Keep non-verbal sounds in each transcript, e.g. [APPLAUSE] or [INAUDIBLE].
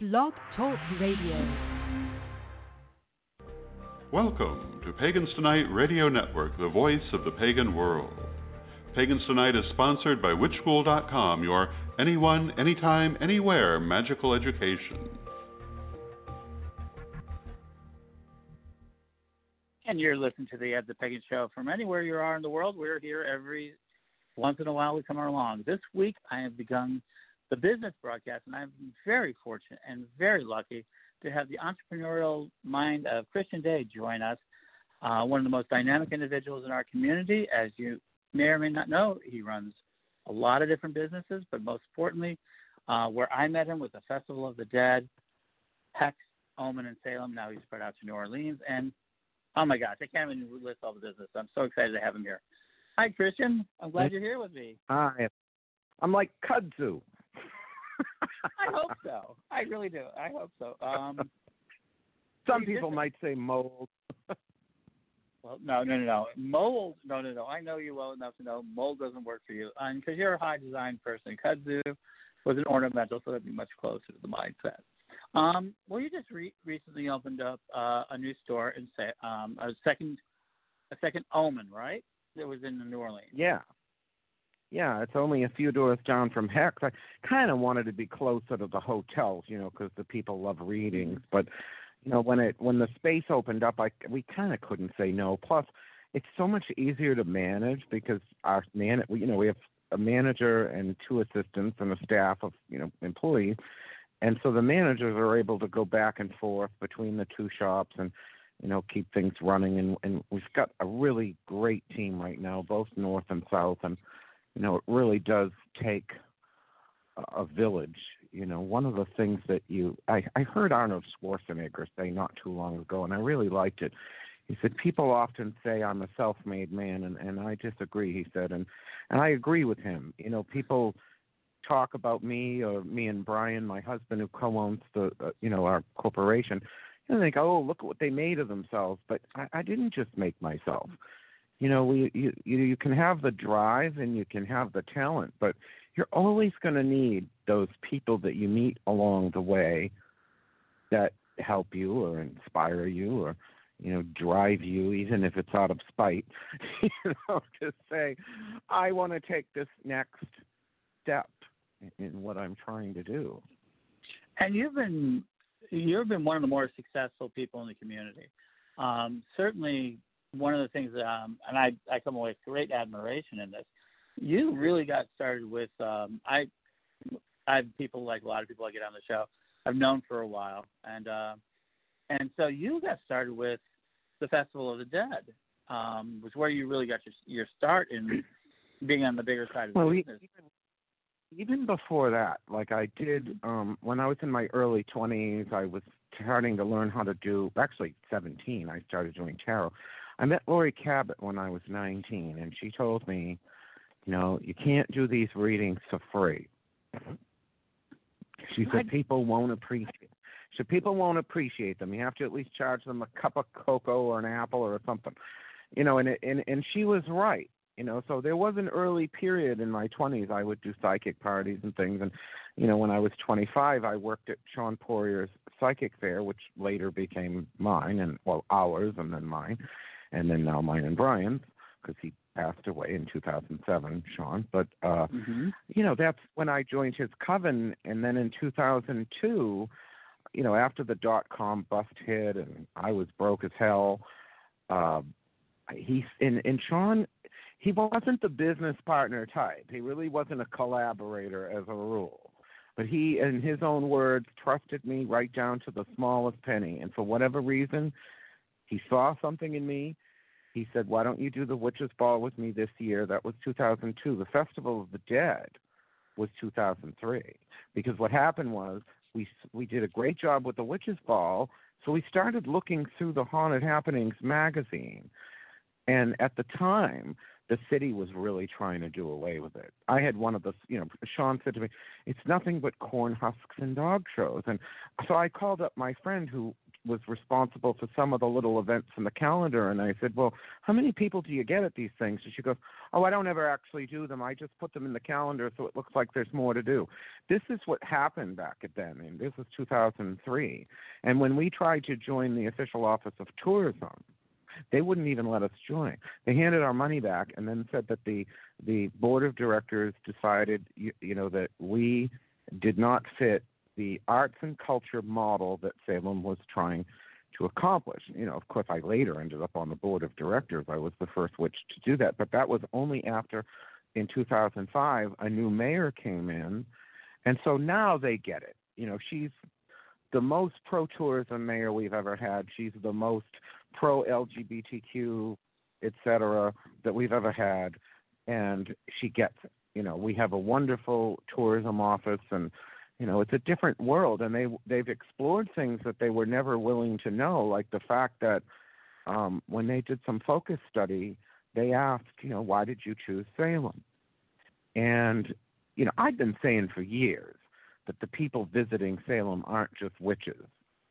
Blog Talk Radio. Welcome to Pagans Tonight Radio Network, the voice of the pagan world. Pagans Tonight is sponsored by WitchSchool.com, your anyone, anytime, anywhere magical education. And you're listening to the Ed the Pagan Show from anywhere you are in the world. We're here every once in a while. We come along. This week, I have begun the business broadcast, and I'm very fortunate and very lucky to have the entrepreneurial mind of Christian Day join us. Uh, one of the most dynamic individuals in our community, as you may or may not know, he runs a lot of different businesses, but most importantly, uh, where I met him was the Festival of the Dead, Hex, Omen, and Salem. Now he's spread out to New Orleans, and oh my gosh, I can't even list all the business. I'm so excited to have him here. Hi, Christian. I'm glad you're here with me. Hi. I'm like kudzu. [LAUGHS] I hope so. I really do. I hope so. Um, [LAUGHS] Some people might say mold. [LAUGHS] well, no, no, no, no. Mold, no, no, no. I know you well enough to know mold doesn't work for you. Because you're a high design person. Kudzu was an ornamental, so that'd be much closer to the mindset. Um, well, you just re- recently opened up uh, a new store in say, um, a second, a second Omen, right? That was in New Orleans. Yeah, yeah, it's only a few doors down from Hex. I kind of wanted to be closer to the hotels, you know, because the people love readings. Mm-hmm. But you know, when it when the space opened up, I we kind of couldn't say no. Plus, it's so much easier to manage because our man, you know, we have a manager and two assistants and a staff of you know employees, and so the managers are able to go back and forth between the two shops and you know keep things running. And and we've got a really great team right now, both north and south, and you know, it really does take a, village. You know, one of the things that you I, I heard Arnold Schwarzenegger say not too long ago, and I really liked it. He said, People often say I'm a self made man and, and I disagree, he said, and and I agree with him. You know, people talk about me or me and Brian, my husband who co owns the uh, you know, our corporation, and they think, Oh, look at what they made of themselves. But I, I didn't just make myself you know we you you can have the drive and you can have the talent but you're always going to need those people that you meet along the way that help you or inspire you or you know drive you even if it's out of spite. [LAUGHS] You know to say i want to take this next step in what i'm trying to do. And you've been you've been one of the more successful people in the community. Um, certainly one of the things, um, and I, I come away with great admiration in this. You really got started with um, I. I have people like a lot of people I get on the show. I've known for a while, and uh, and so you got started with the Festival of the Dead, um, was where you really got your your start in being on the bigger side of the well, business. Even, even before that, like I did um, when I was in my early twenties, I was starting to learn how to do. Actually, seventeen, I started doing tarot. I met Laurie Cabot when I was 19, and she told me, you know, you can't do these readings for free. She said people won't appreciate. So people won't appreciate them. You have to at least charge them a cup of cocoa or an apple or something, you know. And it, and and she was right, you know. So there was an early period in my 20s. I would do psychic parties and things, and you know, when I was 25, I worked at Sean Poirier's psychic fair, which later became mine, and well, ours, and then mine and then now mine and Brian's because he passed away in 2007, Sean. But uh, mm-hmm. you know, that's when I joined his coven, and then in 2002, you know, after the dot com bust hit and I was broke as hell, uh, he and and Sean. He wasn't the business partner type. He really wasn't a collaborator as a rule. But he, in his own words, trusted me right down to the smallest penny. And for whatever reason, he saw something in me. He said, "Why don't you do the Witches Ball with me this year?" That was 2002. The Festival of the Dead was 2003. Because what happened was we we did a great job with the Witches Ball, so we started looking through the Haunted Happenings magazine. And at the time, the city was really trying to do away with it. I had one of the, you know, Sean said to me, "It's nothing but corn husks and dog shows." And so I called up my friend who was responsible for some of the little events in the calendar, and I said, "Well, how many people do you get at these things?" And she goes, "Oh, I don't ever actually do them. I just put them in the calendar so it looks like there's more to do." This is what happened back then, and this was 2003. And when we tried to join the official office of tourism, they wouldn't even let us join. They handed our money back and then said that the the board of directors decided, you, you know, that we did not fit the arts and culture model that Salem was trying to accomplish. You know, of course, I later ended up on the board of directors. I was the first witch to do that, but that was only after, in 2005, a new mayor came in, and so now they get it. You know, she's the most pro tourism mayor we've ever had. She's the most pro LGBTQ, et cetera, that we've ever had, and she gets it. You know, we have a wonderful tourism office and you know it's a different world and they they've explored things that they were never willing to know like the fact that um when they did some focus study they asked you know why did you choose salem? And you know i've been saying for years that the people visiting salem aren't just witches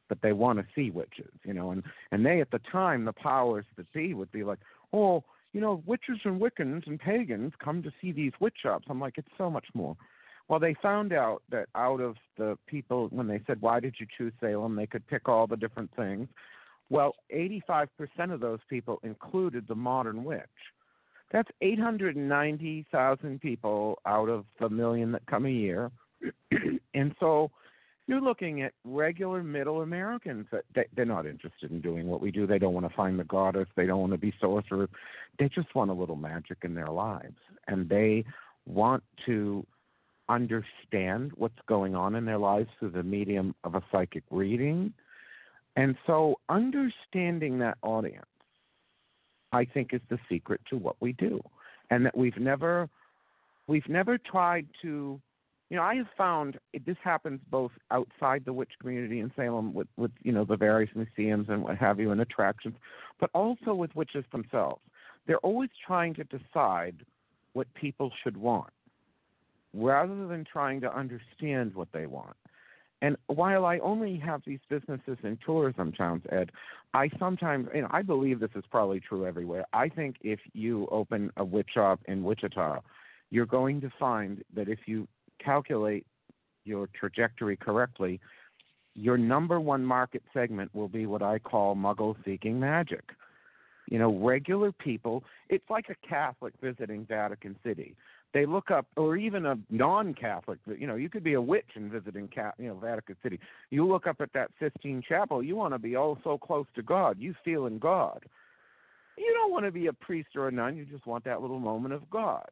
but they want to see witches you know and and they at the time the powers that be would be like oh you know witches and wiccans and pagans come to see these witch shops. I'm like it's so much more well, they found out that out of the people, when they said, Why did you choose Salem? they could pick all the different things. Well, 85% of those people included the modern witch. That's 890,000 people out of the million that come a year. [CLEARS THROAT] and so you're looking at regular middle Americans that they, they're not interested in doing what we do. They don't want to find the goddess. They don't want to be sorcerers. They just want a little magic in their lives. And they want to understand what's going on in their lives through the medium of a psychic reading. And so, understanding that audience, I think, is the secret to what we do, and that we've never, we've never tried to, you know, I have found it, this happens both outside the witch community in Salem with, with, you know, the various museums and what have you and attractions, but also with witches themselves. They're always trying to decide what people should want rather than trying to understand what they want. And while I only have these businesses in tourism towns, Ed, I sometimes, know, I believe this is probably true everywhere. I think if you open a witch shop in Wichita, you're going to find that if you calculate your trajectory correctly, your number one market segment will be what I call muggle seeking magic. You know, regular people, it's like a Catholic visiting Vatican City they look up, or even a non-Catholic. You know, you could be a witch and visiting, you know, Vatican City. You look up at that Sistine Chapel. You want to be oh so close to God. You feel in God. You don't want to be a priest or a nun. You just want that little moment of God.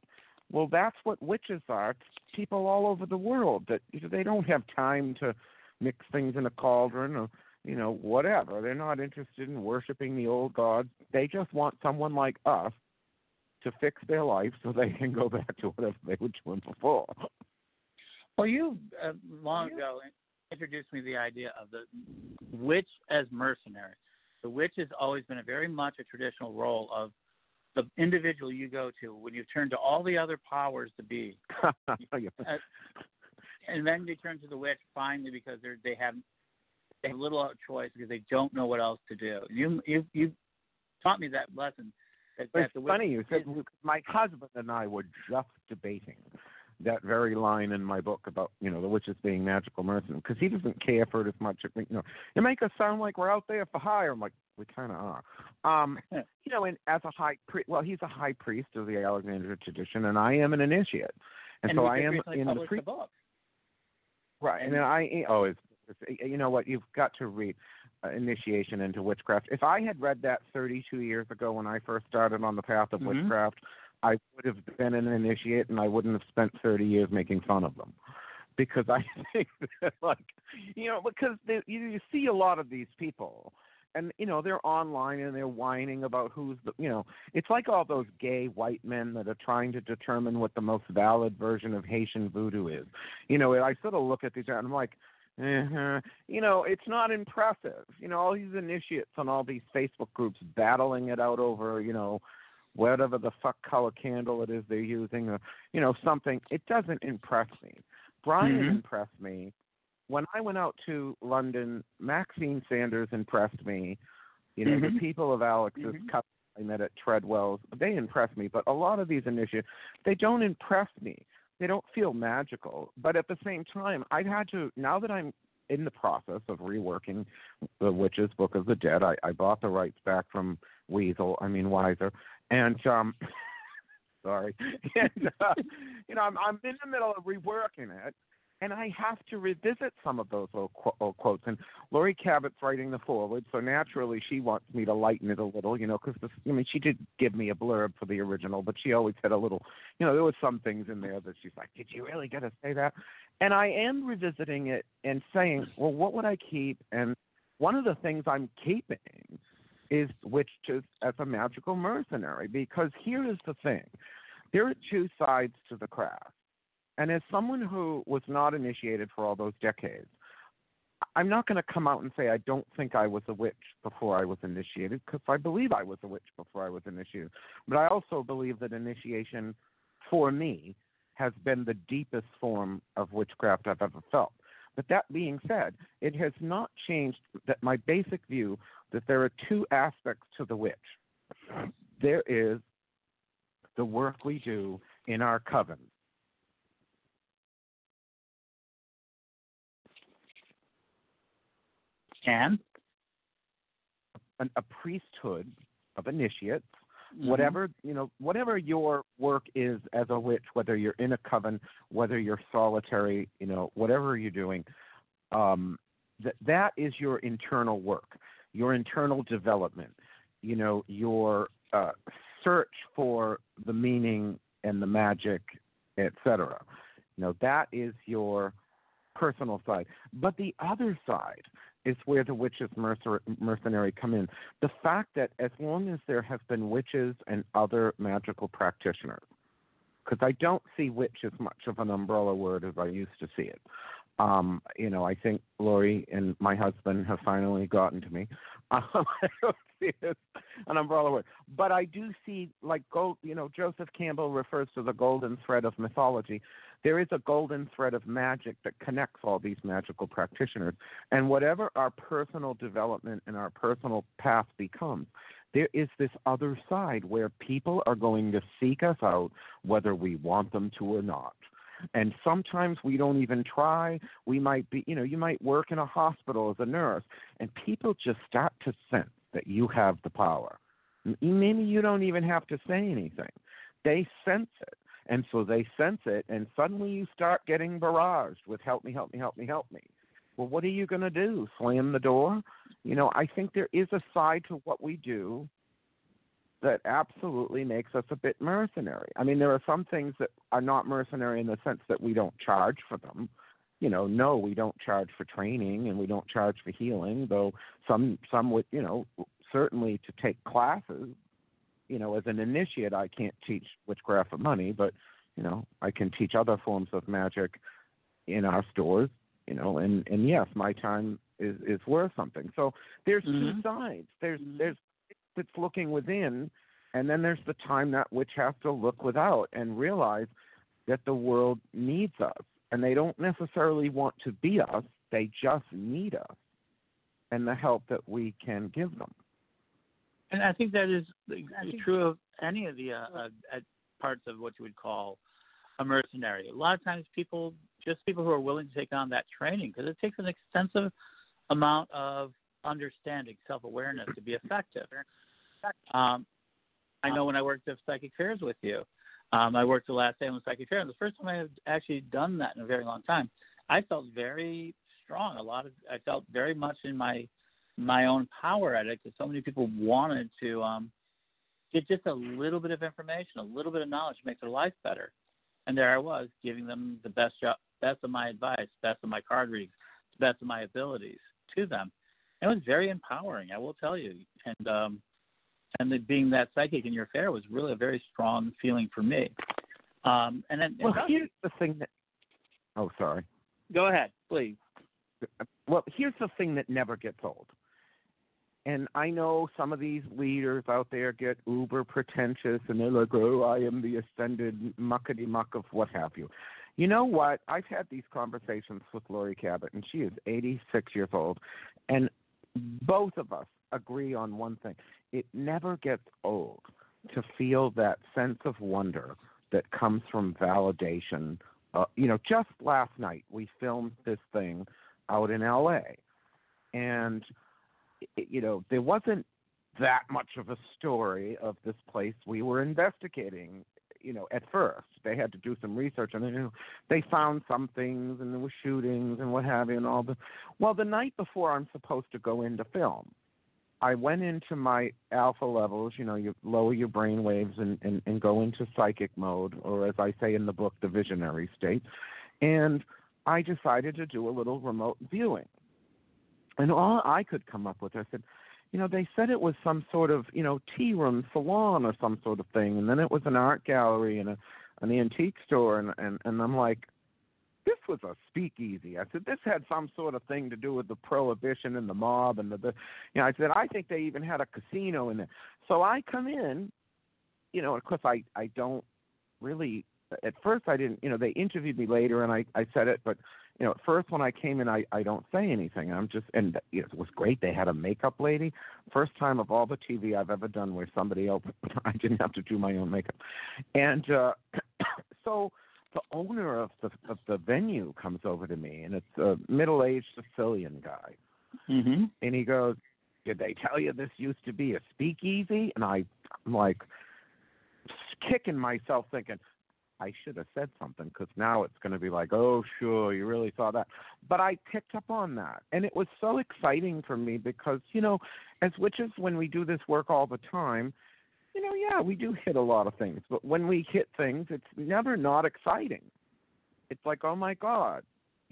Well, that's what witches are. It's people all over the world that they don't have time to mix things in a cauldron or you know whatever. They're not interested in worshiping the old gods. They just want someone like us to fix their life so they can go back to whatever they were doing before. Well, you uh, long ago introduced me to the idea of the witch as mercenary. The witch has always been a very much a traditional role of the individual you go to when you turn to all the other powers to be, [LAUGHS] uh, and then they turn to the witch finally because they're they have they have little choice because they don't know what else to do. You you you taught me that lesson it's funny you said my husband and I were just debating that very line in my book about you know the witches being magical mercenaries because he doesn't care for it as much. You know, you make us sound like we're out there for hire. I'm like, we kind of are. Um, you know, and as a high priest, well, he's a high priest of the Alexandrian tradition, and I am an initiate, and, and so I am in the pre. book. Right, and, and I oh, it's, it's, you know what you've got to read. Uh, initiation into witchcraft. If I had read that 32 years ago when I first started on the path of mm-hmm. witchcraft, I would have been an initiate and I wouldn't have spent 30 years making fun of them. Because I [LAUGHS] think that, like, you know, because they, you, you see a lot of these people, and you know they're online and they're whining about who's the, you know, it's like all those gay white men that are trying to determine what the most valid version of Haitian voodoo is. You know, I sort of look at these and I'm like, uh-huh. You know, it's not impressive. You know, all these initiates on all these Facebook groups battling it out over, you know, whatever the fuck color candle it is they're using, or you know, something. It doesn't impress me. Brian mm-hmm. impressed me when I went out to London, Maxine Sanders impressed me. You know, Mhm. the people of Alex's Mhm. couple I met at Treadwell's, they impress me, but a lot of these initiatives, they don't impress me. They don't feel magical. But at the same time, I've had to now that I'm in the process of reworking the Witch's Book of the Dead. I, I bought the rights back from Weasel, I mean Weiser, and um, [LAUGHS] sorry, [LAUGHS] and uh, you know I'm I'm in the middle of reworking it, and I have to revisit some of those old, qu- old quotes. And Laurie Cabot's writing the forward, so naturally she wants me to lighten it a little, you know, because I mean she did give me a blurb for the original, but she always had a little, you know, there was some things in there that she's like, did you really get to say that? And I am revisiting it and saying, well, what would I keep? And one of the things I'm keeping is witches as a magical mercenary because here is the thing there are two sides to the craft. And as someone who was not initiated for all those decades, I'm not going to come out and say I don't think I was a witch before I was initiated because I believe I was a witch before I was initiated. But I also believe that initiation for me has been the deepest form of witchcraft I've ever felt. But that being said, it has not changed that my basic view that there are two aspects to the witch. There is the work we do in our coven. And An, a priesthood of initiates Mhm. whatever you know whatever your work is as a witch whether you're in a coven whether you're solitary you know whatever you're doing um that that is your internal work your internal development you know your uh search for the meaning and the magic etc you know that is your personal side. But the other side is where the witches mercenary come in the fact that as long as there have been witches and other magical practitioners, because I don't see witch as much of an umbrella word as I used to see it. Um, you know, I think Laurie and my husband have finally gotten to me. Um, [LAUGHS] I don't see it as an umbrella word, but I do see like gold. You know, Joseph Campbell refers to the golden thread of mythology. There is a golden thread of magic that connects all these magical practitioners. And whatever our personal development and our personal path becomes, there is this other side where people are going to seek us out whether we want them to or not. And sometimes we don't even try. We might be, you know, you might work in a hospital as a nurse, and people just start to sense that you have the power. Maybe you don't even have to say anything. They sense it. And so they sense it, and suddenly you start getting barraged with help me, help me, help me, help me. Well, what are you going to do? Slam the door? You know, I think there is a side to what we do that absolutely makes us a bit mercenary. I mean, there are some things that are not mercenary in the sense that we don't charge for them. You know, no, we don't charge for training and we don't charge for healing, though some some would, you know, certainly to take classes. You know, as an initiate, I can't teach witchcraft for money, but you know, I can teach other forms of magic in our stores. You know, and and yes, my time is is worth something. So there's Mhm. two sides. There's Mhm. there's that's looking within, and then there's the time that which has to look without and realize that the world needs us, and they don't necessarily want to be us; they just need us and the help that we can give them. And I think that is true of any of the uh, uh, parts of what you would call a mercenary. A lot of times, people, just people who are willing to take on that training, because it takes an extensive amount of understanding, self awareness to be effective. Um, I know when I worked at Psychic Fairs with you, um, I worked the last day on the Psychic Fair, and the first time I had actually done that in a very long time, I felt very strong. A lot of I felt very much in my my own power at it because so many people wanted to um, get just a little bit of information, a little bit of knowledge to make their life better. And there I was, giving them the best job, best of my advice, best of my card readings, best of my abilities to them. It was very empowering, I will tell you. And um, and the, being that psychic in your fair was really a very strong feeling for me. Um, and then Well, and- here's the thing that. Oh, sorry. go ahead, please. Well, here's the thing that never gets old. And I know some of these leaders out there get uber pretentious and they're like, oh, I am the ascended muckety muck of what have you. You know what? I've had these conversations with Laurie Cabot, and she is 86 years old, and both of us agree on one thing: it never gets old to feel that sense of wonder that comes from validation. Uh, you know, just last night we filmed this thing out in L.A. and you know there wasn't that much of a story of this place we were investigating. You know, at first they had to do some research and you know, they found some things and there were shootings and what have you and all the. Well, the night before I'm supposed to go into film, I went into my alpha levels, you know, you lower your brain waves and, and, and go into psychic mode, or as I say in the book, the visionary state. And I decided to do a little remote viewing. And all I could come up with, I said, you know, they said it was some sort of, you know, tea room salon or some sort of thing, and then it was an art gallery and a an antique store, and and and I'm like, this was a speakeasy. I said this had some sort of thing to do with the prohibition and the mob and the, the you know, I said I think they even had a casino in there. So I come in, you know, of course I I don't really at first I didn't, you know, they interviewed me later and I I said it, but you know, at first when I came in, I I don't say anything. I'm just, and you know, it was great. They had a makeup lady. First time of all the TV I've ever done where somebody else, [LAUGHS] I didn't have to do my own makeup, and uh [CLEARS THROAT] so the owner of the of the venue comes over to me, and it's a middle-aged Sicilian guy, Mm-hmm. and he goes, "Did they tell you this used to be a speakeasy?" And I, I'm like, kicking myself, thinking, I should have said something because now it's going to be like, oh, sure, you really saw that. But I picked up on that. And it was so exciting for me because, you know, as witches, when we do this work all the time, you know, yeah, we do hit a lot of things. But when we hit things, it's never not exciting. It's like, oh my God,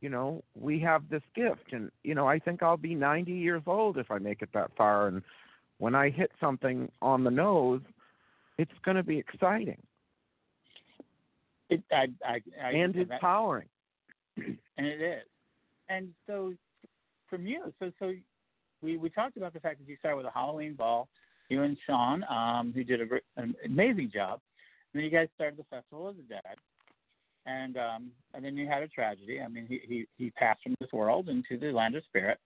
you know, we have this gift. And, you know, I think I'll be 90 years old if I make it that far. And when I hit something on the nose, it's going to be exciting It, I, I, I, and that- empowering. [CLEARS THROAT] and it is. And so, from you, so so we we talked about the fact that you started with a Halloween ball, you and Sean, um, who did a, an amazing job. And then you guys started the Festival of the Dead, and um, and then you had a tragedy. I mean, he he he passed from this world into the land of spirit,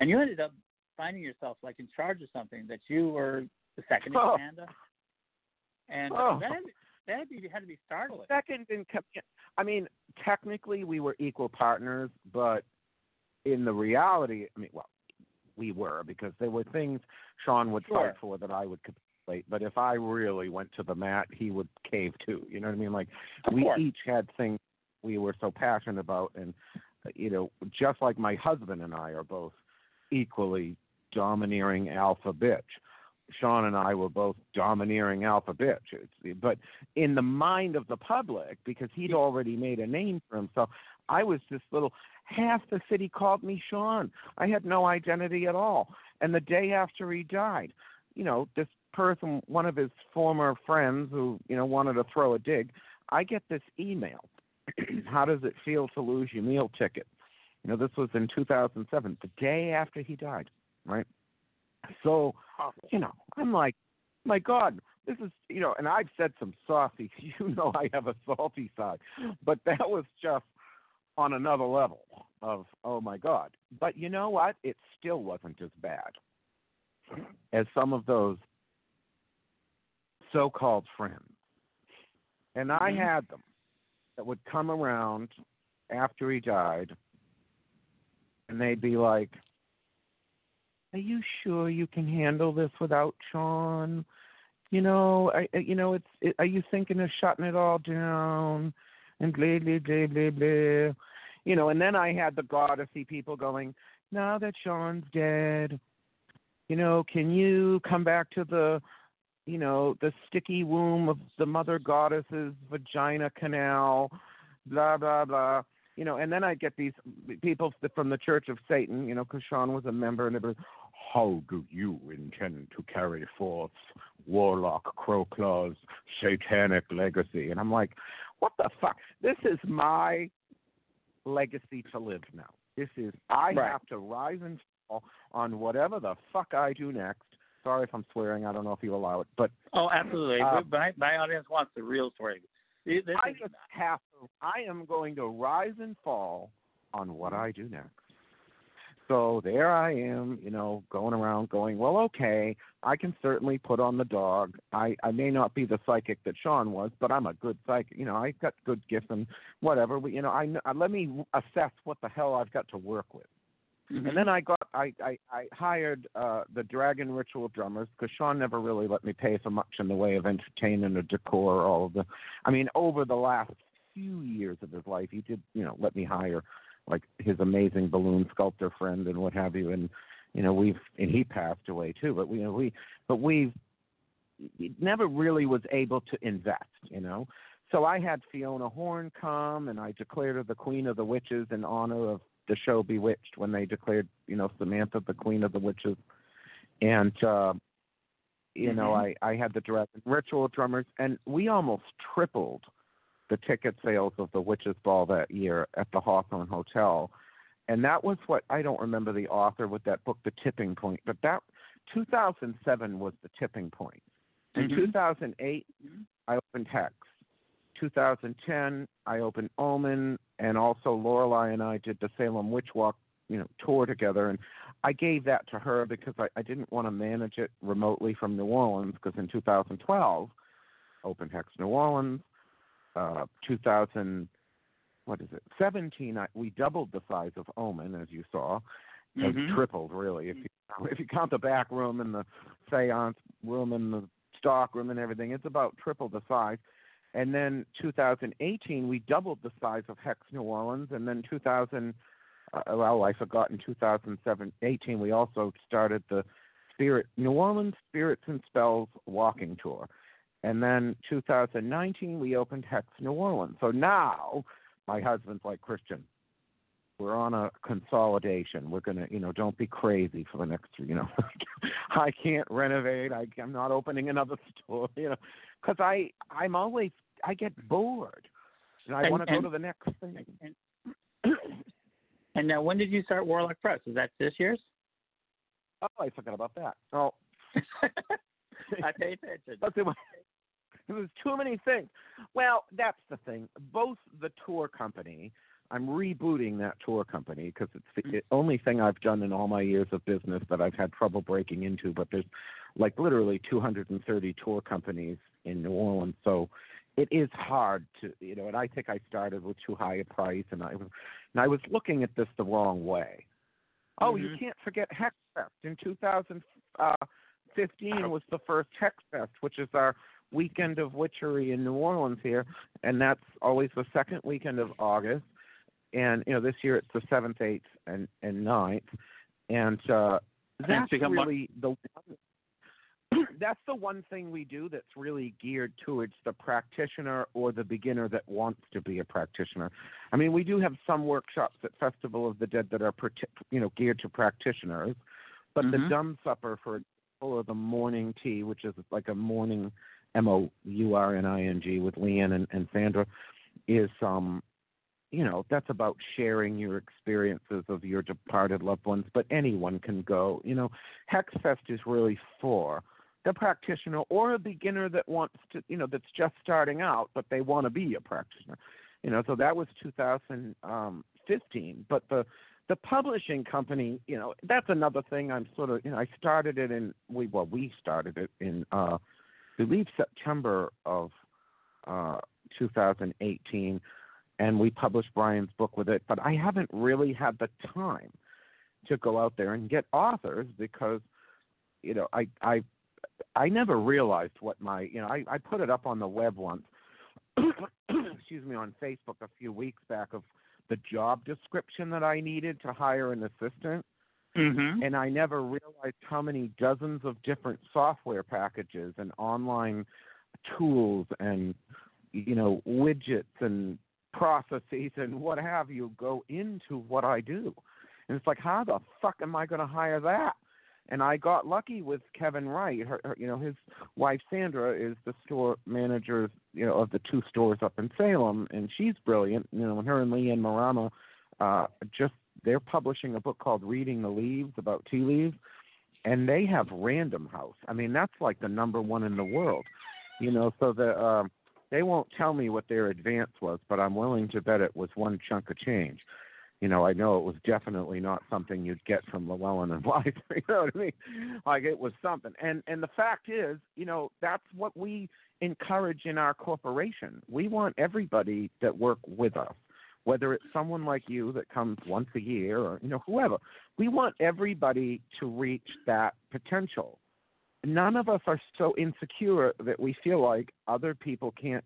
and you ended up finding yourself like in charge of something that you were the second in Oh. command of. And Oh. that that had to be, had to be startling. Second in I mean, technically we were equal partners, but in the reality, I mean, well, we were because there were things Sean would Sure. fight for that I would capitulate. But if I really went to the mat, he would cave too. You know what I mean? Like Of we course. each had things we were so passionate about, and you know, just like my husband and I are both equally domineering alpha bitch. Sean and I were both domineering alpha bitch. It's, but in the mind of the public, because he'd already made a name for himself, I was this little. Half the city called me Sean. I had no identity at all. And the day after he died, you know, this person, one of his former friends who, you know, wanted to throw a dig, I get this email. [CLEARS THROAT] How does it feel to lose your meal ticket? You know, this was in 2007, the day after he died, right? So, you know, I'm like, my God, this is, you know, and I've said some saucy, [LAUGHS] you know, I have a salty side, but that was just on another level of, oh my God. But you know what? It still wasn't as bad as some of those so called friends. And I Mhm. had them that would come around after he died and they'd be like, are you sure you can handle this without Sean? You know, I, you know, it's. It, are you thinking of shutting it all down? And blah blah blah blah blah. You know, and then I had the goddessy people going, now that Sean's dead, you know, can you come back to the, you know, the sticky womb of the mother goddess's vagina canal, blah blah blah you know, and then I get these people from the Church of Satan, you know, because Sean was a member, and everybody, how do you intend to carry forth Warlock Crowclaw's satanic legacy? And I'm like, what the fuck? This is my legacy to live now. This is I Right. have to rise and fall on whatever the fuck I do next. Sorry if I'm swearing. I don't know if you allow it, but Oh, absolutely. Uh, my my audience wants the real story. This I just have to. I am going to rise and fall on what I do next. So there I am, you know, going around going, well, okay, I can certainly put on the dog. I I may not be the psychic that Sean was, but I'm a good psychic. You know, I've got good gifts and whatever. We, you know, I kn- uh, let me assess what the hell I've got to work with. Mhm. And then I got I I, I hired uh the Dragon Ritual drummers because Sean never really let me pay for much in the way of entertainment or decor. Or all of the, I mean, over the last few years of his life, he did you know let me hire like his amazing balloon sculptor friend and what have you. And you know we've and he passed away too. But we you know we but we've never really was able to invest. You know. So I had Fiona Horn come, and I declared her the Queen of the Witches in honor of the show Bewitched when they declared, you know, Samantha the Queen of the Witches. And uh you know, I I had the Dragon Ritual drummers and we almost tripled the ticket sales of the Witches Ball that year at the Hawthorne Hotel. And that was what I don't remember the author with that book, The Tipping Point, but that 2007 was the tipping point. In Mhm. 2008, I opened Hex. 2010, I opened Omen, and also Lorelei and I did the Salem Witch Walk, you know, tour together. And I gave that to her because I, I didn't want to manage it remotely from New Orleans. Because in 2012, opened Hex New Orleans. Uh, 2000, what is it? 17, I, we doubled the size of Omen, as you saw. It Mhm. tripled really if you [LAUGHS] if you count the back room and the seance room and the stock room and everything it's about triple the size and then 2018 we doubled the size of hex new orleans and then 2000 uh, well i forgot in 2018 we also started the spirit new orleans spirits and spells walking tour and then 2019 we opened hex new orleans so now my husband's like christian we're on a consolidation. We're gonna, you know, don't be crazy for the next, you know, [LAUGHS] I can't renovate. I, I'm not opening another [LAUGHS] store, you know, because I, I'm always, I get bored, and I want to go to the next thing. [CLEARS THROAT] And now, when did you start Warlock Press? Is that this year's? oh, I forgot about that. Oh, [LAUGHS] I pay attention. But there there was too many things. Well, that's the thing. Both the tour company, I'm rebooting that tour company because it's the only thing I've done in all my years of business that I've had trouble breaking into. But there's like literally 230 tour companies in New Orleans, so it is hard to you know. And I think I started with too high a price, and I was and I was looking at this the wrong way. Oh, you Mhm. can't forget Hexfest in 2015 was the first Hexfest, which is our weekend of witchery in New Orleans here, and that's always the second weekend of August. And you know, this year it's the seventh, eighth, and and ninth, and uh, that's really the [CLEARS THROAT] that's the one thing we do that's really geared towards the practitioner or the beginner that wants to be a practitioner. I mean, we do have some workshops at Festival of the Dead that are you know geared to practitioners, but the Mhm. dumb supper for or the morning tea, which is like a morning M O U R N I N G with Leanne and, and Sandra, is um you know that's about sharing your experiences of your departed loved ones but anyone can go. You know hexfest is really for the practitioner or a beginner that wants to you know that's just starting out but they want to be a practitioner. You know so that was 2015 but the the publishing company you know that's another thing i'm sort of you know i started it in we well we started it in uh believe september of uh 2018 and we published Brian's book with it, but I haven't really had the time to go out there and get authors because you know I I I never realized what my you know I I put it up on the web once [COUGHS] excuse me on Facebook a few weeks back of the job description that I needed to hire an assistant Mhm. and I never realized how many dozens of different software packages and online tools and you know widgets and processes and what have you go into what I do. And it's like, how the fuck am I going to hire that? And I got lucky with Kevin Wright. Her, her, you know, his wife Sandra is the store manager, you know, of the two stores up in Salem, and she's brilliant. You know, and her and Leanne Marrama uh, just they're publishing a book called Reading the Leaves about tea leaves, and they have Random House. I mean, that's like the number one in the world. You know, so the um, They won't tell me what their advance was, but I'm willing to bet it was one chunk of change. You know, I know it was definitely not something you'd get from Llewellyn and [LAUGHS] Blythe. You know what I mean? Like it was something. And and the fact is, you know, that's what we encourage in our corporation. We want everybody that work with us, whether it's someone like you that comes once a year or you know whoever. We want everybody to reach that potential none of us are so insecure that we feel like other people can't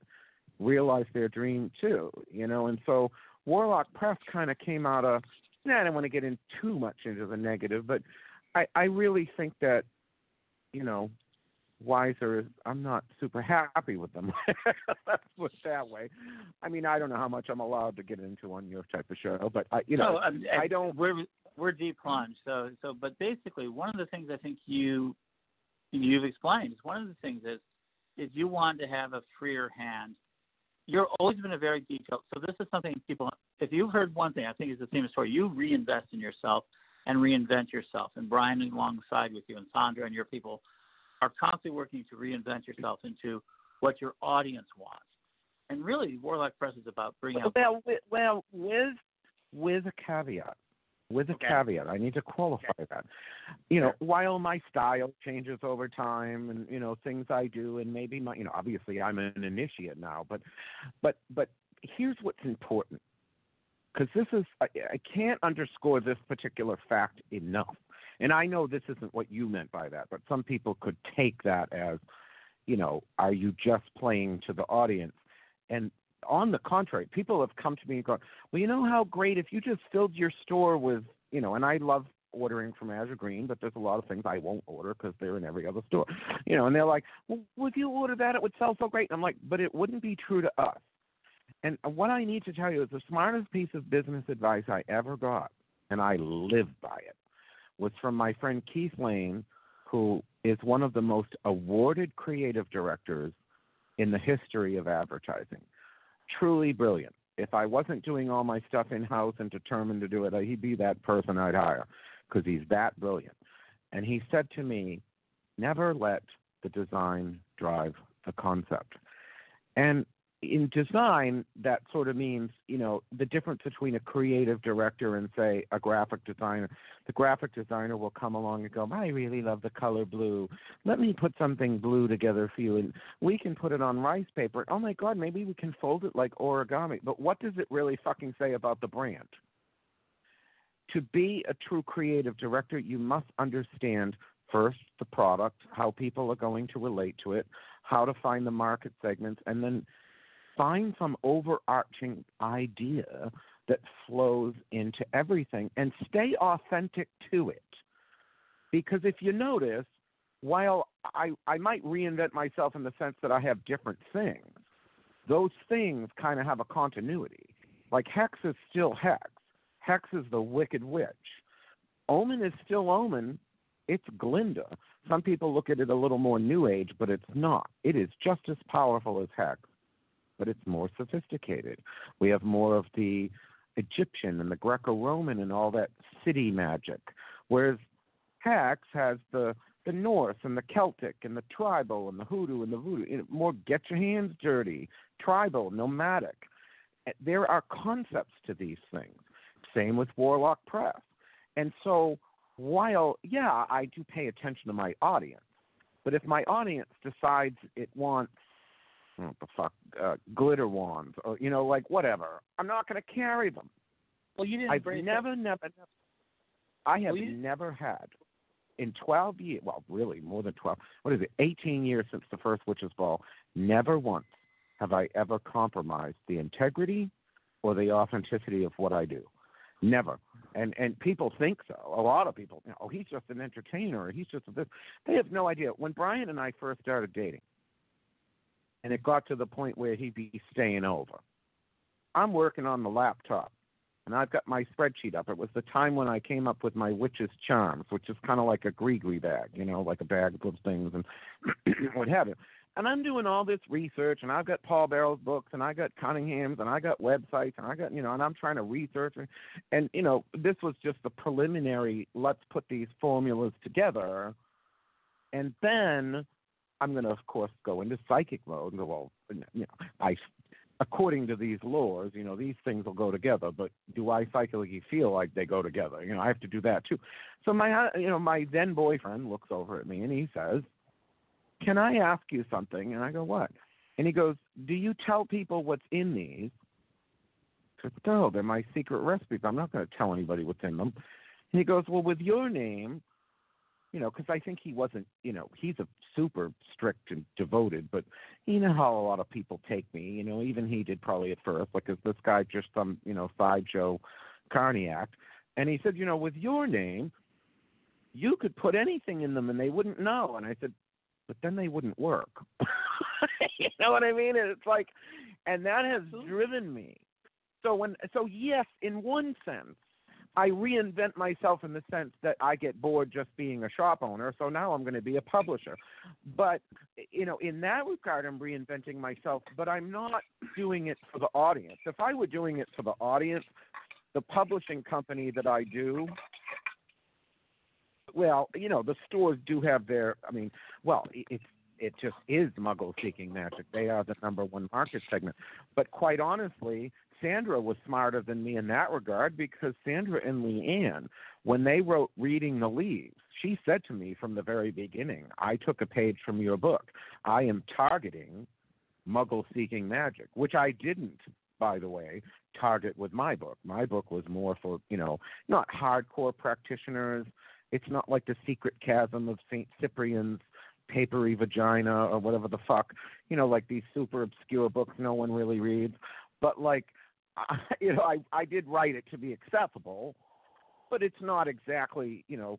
realize their dream too, you know. And so Warlock Press kind of came out of. Nah, I don't want to get in too much into the negative, but I I really think that you know Weiser is I'm not super happy with them. [LAUGHS] Let's put that way. I mean, I don't know how much I'm allowed to get into on your type of show, but I, you know, no, um, I don't. We're we're deep plunge. So so, but basically, one of the things I think you you've explained. Is one of the things is is you want to have a freer hand. You're always been a very detailed. So this is something people. If you've heard one thing, I think it's the theme of the story. You reinvest in yourself and reinvent yourself. And Brian, alongside with you, and Sandra and your people, are constantly working to reinvent yourself into what your audience wants. And really, Warlock Press is about bringing out. Well, well, with with a caveat with a okay. caveat. I need to qualify okay. that. You know, while my style changes over time, and you know things I do, and maybe my, you know, obviously I'm an initiate now, but, but, but here's what's important, because this is I, I can't underscore this particular fact enough. And I know this isn't what you meant by that, but some people could take that as, you know, are you just playing to the audience? And on the contrary, people have come to me and gone, well, you know how great if you just filled your store with, you know, and I love ordering from Azure Green, but there's a lot of things I won't order because they're in every other store, you know, and they're like, well, if you order that, it would sell so great. And I'm like, but it wouldn't be true to us. And what I need to tell you is the smartest piece of business advice I ever got, and I live by it, was from my friend Keith Lane, who is one of the most awarded creative directors in the history of advertising truly brilliant. If I wasn't doing all my stuff in house and determined to do it, he'd be that person I'd hire because he's that brilliant. And he said to me, never let the design drive the concept. And in design, that sort of means, you know, the difference between a creative director and, say, a graphic designer. The graphic designer will come along and go, I really love the color blue. Let me put something blue together for you. And we can put it on rice paper. Oh my God, maybe we can fold it like origami. But what does it really fucking say about the brand? To be a true creative director, you must understand first the product, how people are going to relate to it, how to find the market segments, and then find some overarching idea that flows into everything and stay authentic to it. Because if you notice, while I, I might reinvent myself in the sense that I have different things, those things kind of have a continuity. Like Hex is still Hex. Hex is the Wicked Witch. Omen is still Omen. It's Glinda. Some people look at it a little more New Age, but it's not. It is just as powerful as Hex but it's more sophisticated. We have more of the Egyptian and the Greco-Roman and all that city magic, whereas Hex has the the Norse and the Celtic and the tribal and the hoodoo and the voodoo. More get your hands dirty, tribal, nomadic. Eh, there are concepts to these things. Same with Warlock Press. And so, while, yeah, I do pay attention to my audience, but if my audience decides it wants what the fuck, uh, glitter wands, or you know, like whatever. I'm not going to carry them. Well, you didn't. I've never, never, never, I have well, never had in 12 years. Well, really, more than 12. What is it? 18 years since the first Witches Ball. Never once have I ever compromised the integrity or the authenticity of what I do. Never. And and people think so. A lot of people, you know, oh, he's just an entertainer. He's just a this. They have no idea. When Brian and I first started dating, and it got to the point where he'd be staying over. I'm working on the laptop, and I've got my spreadsheet up. It was the time when I came up with my witch's charms, which is kind of like a gree bag, you know, like a bag of things and [CLEARS THROAT] what have you. And I'm doing all this research, and I've got Paul Barrow's books, and I got Cunningham's, and I got websites, and I got, you know, and I'm trying to research. And, and you know, this was just the preliminary, let's put these formulas together. And then I'm going to, of course, go into psychic mode and go, well, you know, I, according to these laws, you know, these things will go together. But do I psychically feel like they go together? You know, I have to do that too. So my, you know, my then boyfriend looks over at me and he says, "Can I ask you something?" And I go, "What?" And he goes, "Do you tell people what's in these?" I said, "No, they're my secret recipes. I'm not going to tell anybody what's in them." And he goes, "Well, with your name, you know, because I think he wasn't, you know, he's a super strict and devoted, but you know how a lot of people take me, you know, even he did probably at first, like, is this guy just some, you know, sideshow carniac? And he said, you know, with your name, you could put anything in them and they wouldn't know. And I said, but then they wouldn't work. [LAUGHS] you know what I mean? And it's like, and that has driven me. So when, so yes, in one sense, I reinvent myself in the sense that I get bored just being a shop owner, so now I'm going to be a publisher. But you know, in that regard, I'm reinventing myself, but I'm not doing it for the audience. If I were doing it for the audience, the publishing company that I do, well, you know, the stores do have their. I mean, well, it's it just is Muggle Seeking Magic. They are the number one market segment. But quite honestly, Sandra was smarter than me in that regard because Sandra and Leanne, when they wrote Reading the Leaves, she said to me from the very beginning, I took a page from your book. I am targeting Muggle Seeking Magic, which I didn't, by the way, target with my book. My book was more for, you know, not hardcore practitioners. It's not like the secret chasm of St. Cyprian's papery vagina or whatever the fuck, you know, like these super obscure books no one really reads. But like [LAUGHS] you know, I I did write it to be accessible, but it's not exactly you know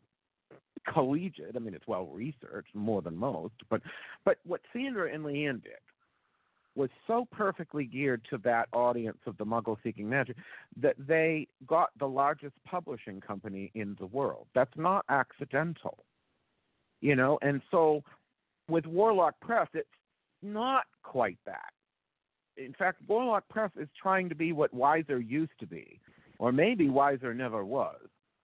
collegiate. I mean, it's well researched more than most. But but what Sandra and Leanne did was so perfectly geared to that audience of the Muggle seeking magic that they got the largest publishing company in the world. That's not accidental, you know. And so with Warlock Press, it's not quite that in fact, Warlock Press is trying to be what Weiser used to be, or maybe Weiser never was.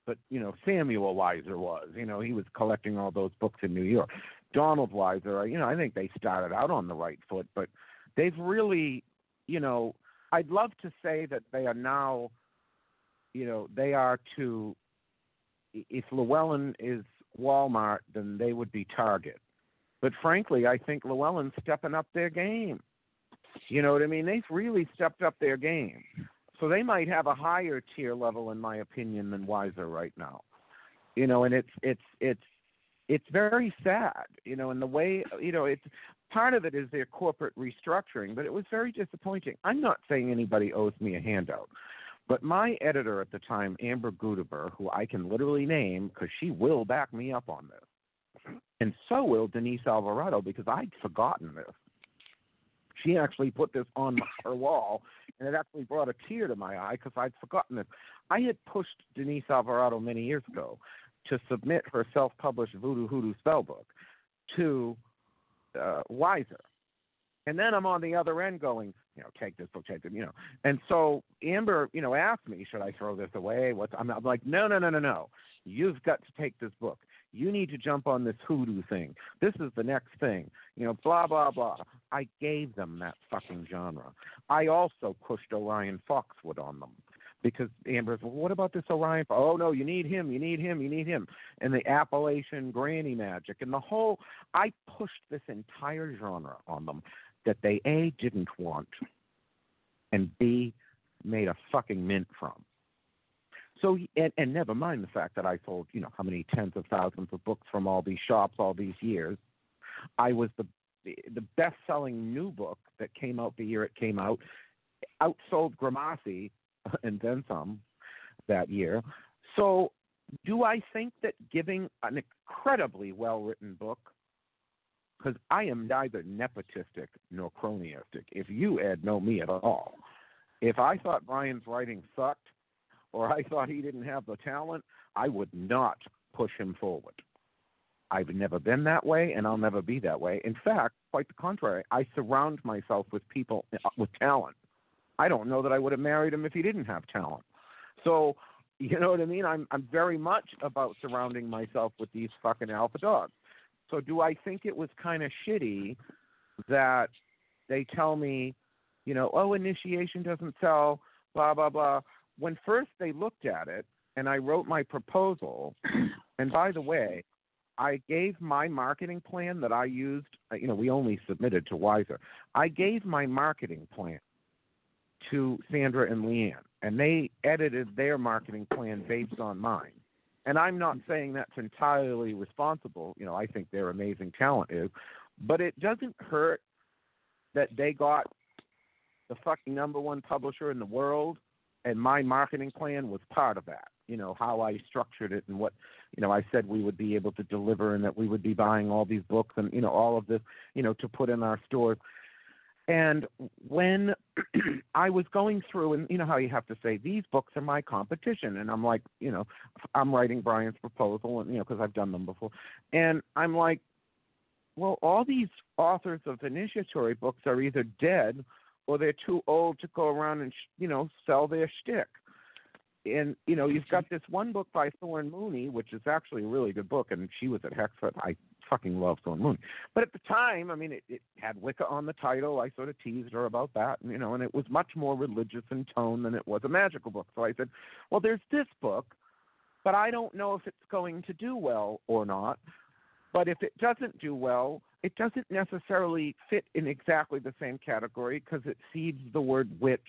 But you know, Samuel Weiser was. You know, he was collecting all those books in New York. Donald Weiser, you know, I think they started out on the right foot, but they've really, you know, I'd love to say that they are now, you know, they are to. If Llewellyn is Walmart, then they would be Target. But frankly, I think Llewellyn's stepping up their game. You know what I mean? They've really stepped up their game. So they might have a higher tier level, in my opinion, than Weiser right now. You know, and it's it's it's it's very sad. You know, and the way you know it's part of it is their corporate restructuring, but it was very disappointing. I'm not saying anybody owes me a handout. But my editor at the time, Amber Guetebier, who I can literally name because she will back me up on this, and so will Denise Alvarado because I'd forgotten this she actually put this on [LAUGHS] her wall, and it actually brought a tear to my eye because I'd forgotten it. I had pushed Denise Alvarado many years ago to submit her self-published Voodoo Hoodoo spellbook to uh, Weiser, and then I'm on the other end going, you know, take this book, take it, you know. And so Amber, you know, asked me, should I throw this away? What's I'm, I'm like, no, no, no, no, no. You've got to take this book. You need to jump on this hoodoo thing. This is the next thing. You know, blah, blah, blah. I gave them that fucking genre. I also pushed Orion Foxwood on them because Amber's, well, what about this Orion? Oh, no, you need him, you need him, you need him. And the Appalachian granny magic and the whole, I pushed this entire genre on them that they A, didn't want, and B, made a fucking mint from. So, and, and never mind the fact that I sold, you know, how many tens of thousands of books from all these shops all these years. I was the the best-selling new book that came out the year it came out, outsold Gramercy [LAUGHS] and then some that year. So, do I think that giving an incredibly well-written book, because I am neither nepotistic nor cronyistic. If you Ed know me at all, if I thought Brian's writing sucked, or I thought he didn't have the talent, I would not push him forward. I've never been that way, and I'll never be that way. In fact, quite the contrary, I surround myself with people uh, with talent. I don't know that I would have married him if he didn't have talent. So, you know what I mean? I'm I'm very much about surrounding myself with these fucking alpha dogs. So do I think it was kind of shitty that they tell me, you know, oh, initiation doesn't sell, blah blah blah. When first they looked at it, and I wrote my proposal, [CLEARS THROAT] and by the way, I gave my marketing plan that I used. uh, You know, we only submitted to Weiser. I gave my marketing plan to Sandra and Leanne, and they edited their marketing plan based on mine. And I'm not saying that's entirely responsible. You know, I think their amazing talent is, but it doesn't hurt that they got the fucking number one publisher in the world, and my marketing plan was part of that. You know how I structured it and what you know I said we would be able to deliver and that we would be buying all these books and you know all of this you know to put in our stores. And when [CLEARS THROAT] I was going through, and you know how you have to say these books are my competition, and I'm like, you know, I'm writing Brian's proposal, and you know, because I've done them before, and I'm like, well, all these authors of initiatory books are either dead or they're too old to go around and you know sell their shtick. And you know, you've got this one book by Thorn Mooney, which is actually a really good book, and she was at Hexfest. I fucking love Thorn Mooney. But at the time, I mean, it, it had Wicca on the title. I sort of teased her about that, you know, and it was much more religious in tone than it was a magical book. So I said, well, there's this book, but I don't know if it's going to do well or not. But if it doesn't do well, it doesn't necessarily fit in exactly the same category because it feeds the word witch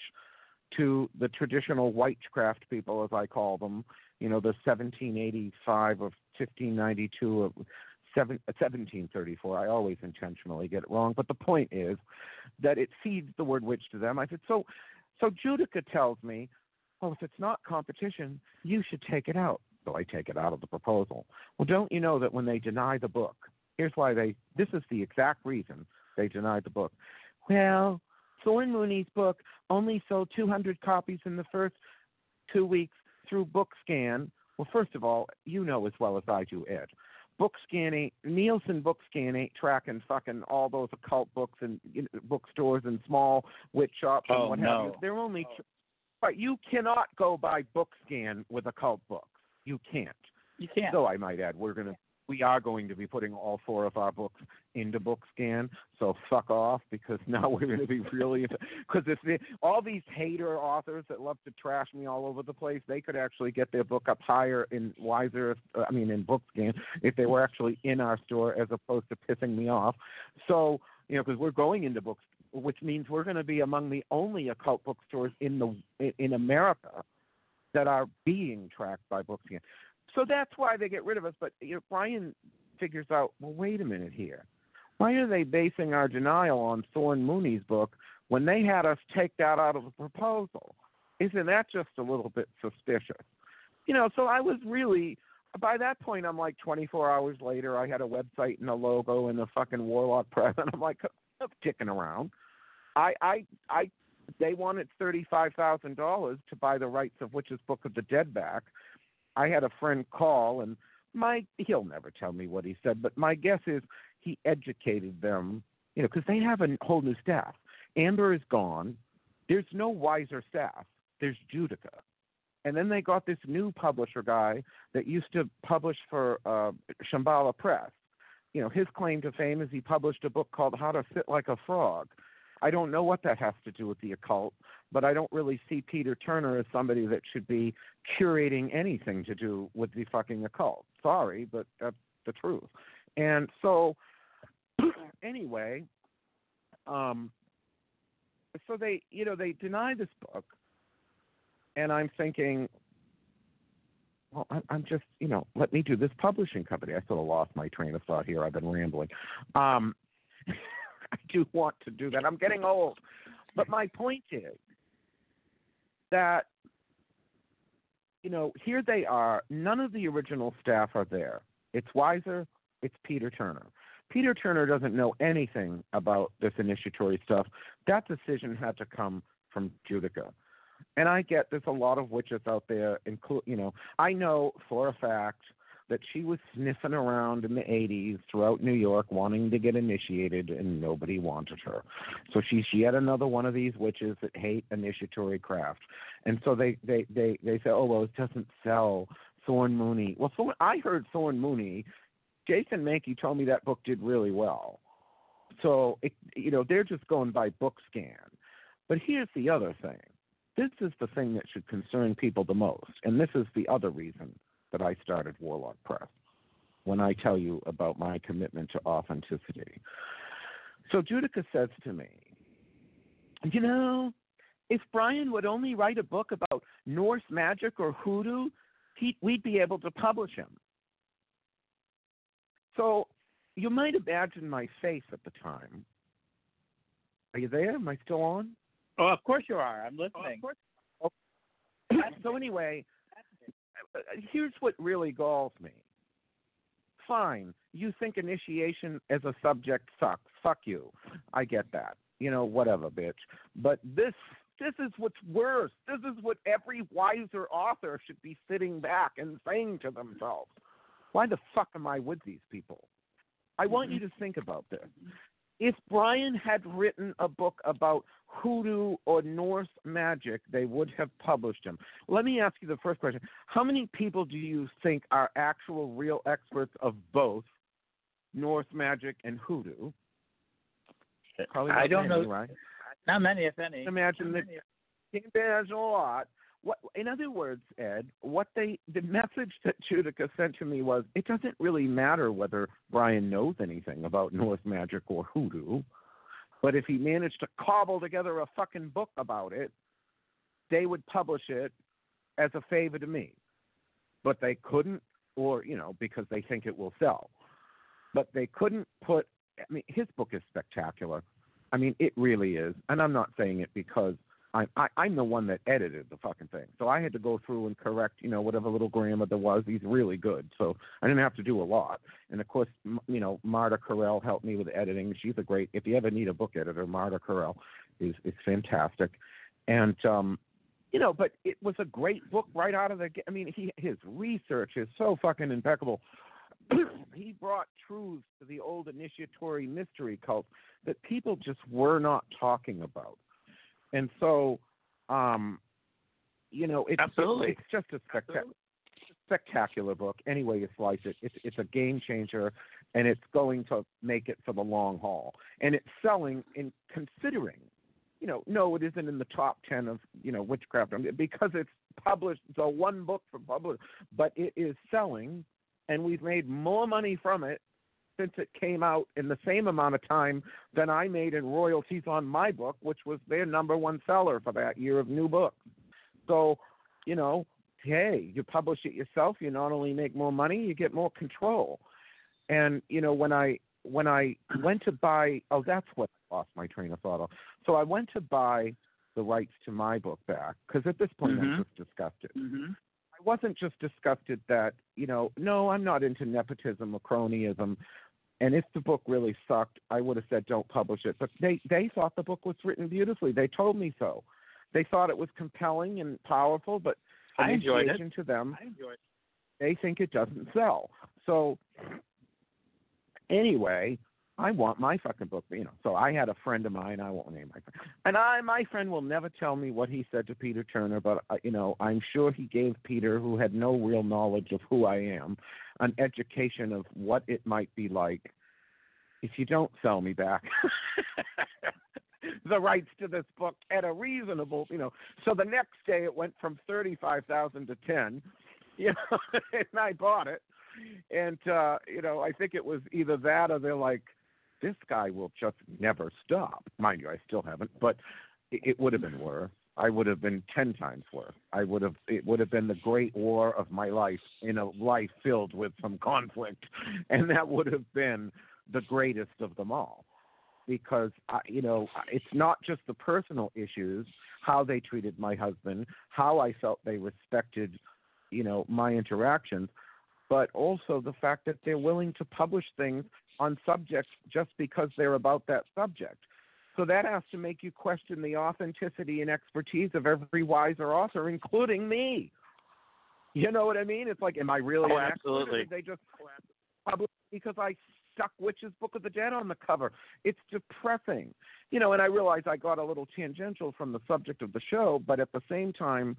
to the traditional witchcraft people, as I call them. You know, the 1785 of 1592 of 1734. Uh, I always intentionally get it wrong, but the point is that it feeds the word witch to them. I said, so, so Judika tells me, well, if it's not competition, you should take it out. So I take it out of the proposal. Well, don't you know that when they deny the book, here's why they, this is the exact reason they denied the book. Well, Thorn Mooney's book only sold 200 copies in the first two weeks through BookScan. Well, first of all, you know as well as I do, Ed. BookScan Nielsen BookScan ain't tracking fucking all those occult books and you know, bookstores and small witch shops and Oh, what have no. you. They're only, oh. tr- but you cannot go by BookScan with occult books. You can't. You can't. So I might add, we're gonna we are going to be putting all four of our books into BookScan. So fuck off because [LAUGHS] now we're going to be really [LAUGHS] because if they, all these hater authors that love to trash me all over the place, they could actually get their book up higher in Weiser. Uh, I mean, in BookScan if they were actually in our store as opposed to pissing me off. So you know, because we're going into books, which means we're going to be among the only occult bookstores in the in America that are being tracked by BookScan. So that's why they get rid of us. But you know, Brian figures out, well, wait a minute here. Why are they basing our denial on Thorn Mooney's book when they had us take that out of the proposal? Isn't that just a little bit suspicious? You know, so I was really by that point I'm like 24 hours later I had a website and a logo and a fucking Warlock [LAUGHS] press and I'm like [LAUGHS] I'm kicking around. I I I they wanted thirty five thousand dollars to buy the rights of Witch's Book of the Dead back. I had a friend call and my he'll never tell me what he said, but my guess is he educated them, you know, because they have a whole new staff. Amber is gone. There's no Weiser staff. There's Judika. And then they got this new publisher guy that used to publish for uh, Shambhala Press. You know, his claim to fame is he published a book called How to Sit Like a Frog. I don't know what that has to do with the occult, but I don't really see Peter Turner as somebody that should be curating anything to do with the fucking occult. Sorry, but that's the truth. And so, [CLEARS THROAT] anyway, um, so they, you know, they deny this book, and I'm thinking, well, I'm just, you know, let me do this publishing company. I sort of lost my train of thought here. I've been rambling. Um, [LAUGHS] I do want to do that. I'm getting old. But my point is that, you know, here they are. None of the original staff are there. It's Weiser, it's Peter Turner. Peter Turner doesn't know anything about this initiatory stuff. That decision had to come from Judika. And I get there's a lot of witches out there, include you know, I know for a fact that she was sniffing around in the 80s throughout New York wanting to get initiated and nobody wanted her. So she's yet another one of these witches that hate initiatory craft. And so they they they they say, "Oh, well, it doesn't sell Thorn Mooney." Well, I heard Thorn Mooney Jason Mankey told me that book did really well. So it, you know they're just going by book scan. But here's the other thing. This is the thing that should concern people the most, and this is the other reason that I started Warlock Press. When I tell you about my commitment to authenticity. So Judika says to me, you know, if Brian would only write a book about Norse magic or hoodoo, he, we'd be able to publish him. So you might imagine my face at the time. Are you there? Am I still on? Oh, of course you are. I'm listening. Oh, of Oh, [COUGHS] so anyway, here's what really galls me. Fine, you think initiation as a subject sucks. Fuck you. I get that. You know, whatever, bitch. But this this is what's worse. This is what every Weiser author should be sitting back and saying to themselves. Why the fuck am I with these people? I want you mm-hmm. to think about this. If Brian had written a book about hoodoo or Norse magic, they would have published him. Let me ask you the first question. How many people do you think are actual real experts of both Norse magic and hoodoo? Probably I don't many, know. Right? Not many, if any. Imagine that. Can't imagine a lot. What, in other words, Ed, what they the message [LAUGHS] that Judika sent to me was it doesn't really matter whether Brian knows anything about Norse magic or hoodoo, but if he managed to cobble together a fucking book about it, they would publish it as a favor to me. But they couldn't, or you know, because they think it will sell. But they couldn't put. I mean, his book is spectacular. I mean, it really is, and I'm not saying it because I'm I, I'm the one that edited the fucking thing, so I had to go through and correct, you know, whatever little grammar there was. He's really good, so I didn't have to do a lot. And of course, m- you know, Marta Carell helped me with editing. She's a great. If you ever need a book editor, Marta Carell is is fantastic, and um, you know, but it was a great book right out of the. I mean, he his research is so fucking impeccable. [CLEARS THROAT] he brought truths to the old initiatory mystery cult that people just were not talking about. And so, um, you know, it's, Absolutely. it's just a spectacular, spectacular book. Any way you slice it, it's it's a game changer, and it's going to make it for the long haul. And it's selling in considering, you know, no, it isn't in the top ten of you know witchcraft because it's published. It's a one book for publish, but it is selling, and we've made more money from it since it came out in the same amount of time than I made in royalties on my book, which was their number one seller for that year of new books. So, you know, hey, you publish it yourself, you not only make more money, you get more control. And you know, when I when I went to buy, oh, that's what I lost my train of thought. So I went to buy the rights to my book back because at this point Mhm. I'm just disgusted. Mm-hmm. I wasn't just disgusted that, you know, no, I'm not into nepotism or cronyism. And if the book really sucked, I would have said don't publish it. But they they thought the book was written beautifully. They told me so. They thought it was compelling and powerful, but I enjoyed it. to them, I enjoy it. they think it doesn't sell. So anyway, I want my fucking book, you know. So I had a friend of mine, I won't name my friend, and I, my friend will never tell me what he said to Peter Turner, but uh, you know, I'm sure he gave Peter, who had no real knowledge of who I am, an education of what it might be like if you don't sell me back [LAUGHS] the rights to this book at a reasonable, you know. So the next day it went from thirty-five thousand to ten, [LAUGHS] you know, [LAUGHS] and I bought it, and uh, you know, I think it was either that or they're like, this guy will just never stop. Mind you, I still haven't, but it, it would have been worse. I would have been ten times worse. I would have. It would have been the great war of my life in a life filled with some conflict, [LAUGHS] and that would have been the greatest of them all because I, you know it's not just the personal issues how they treated my husband how i felt they respected you know my interactions but also the fact that they're willing to publish things on subjects just because they're about that subject so that has to make you question the authenticity and expertise of every Weiser author including me you know what i mean it's like am i really Oh, absolutely. they just publish because i stuck Witch's Book of the Dead on the cover. It's depressing. You know, and I realize I got a little tangential from the subject of the show, but at the same time,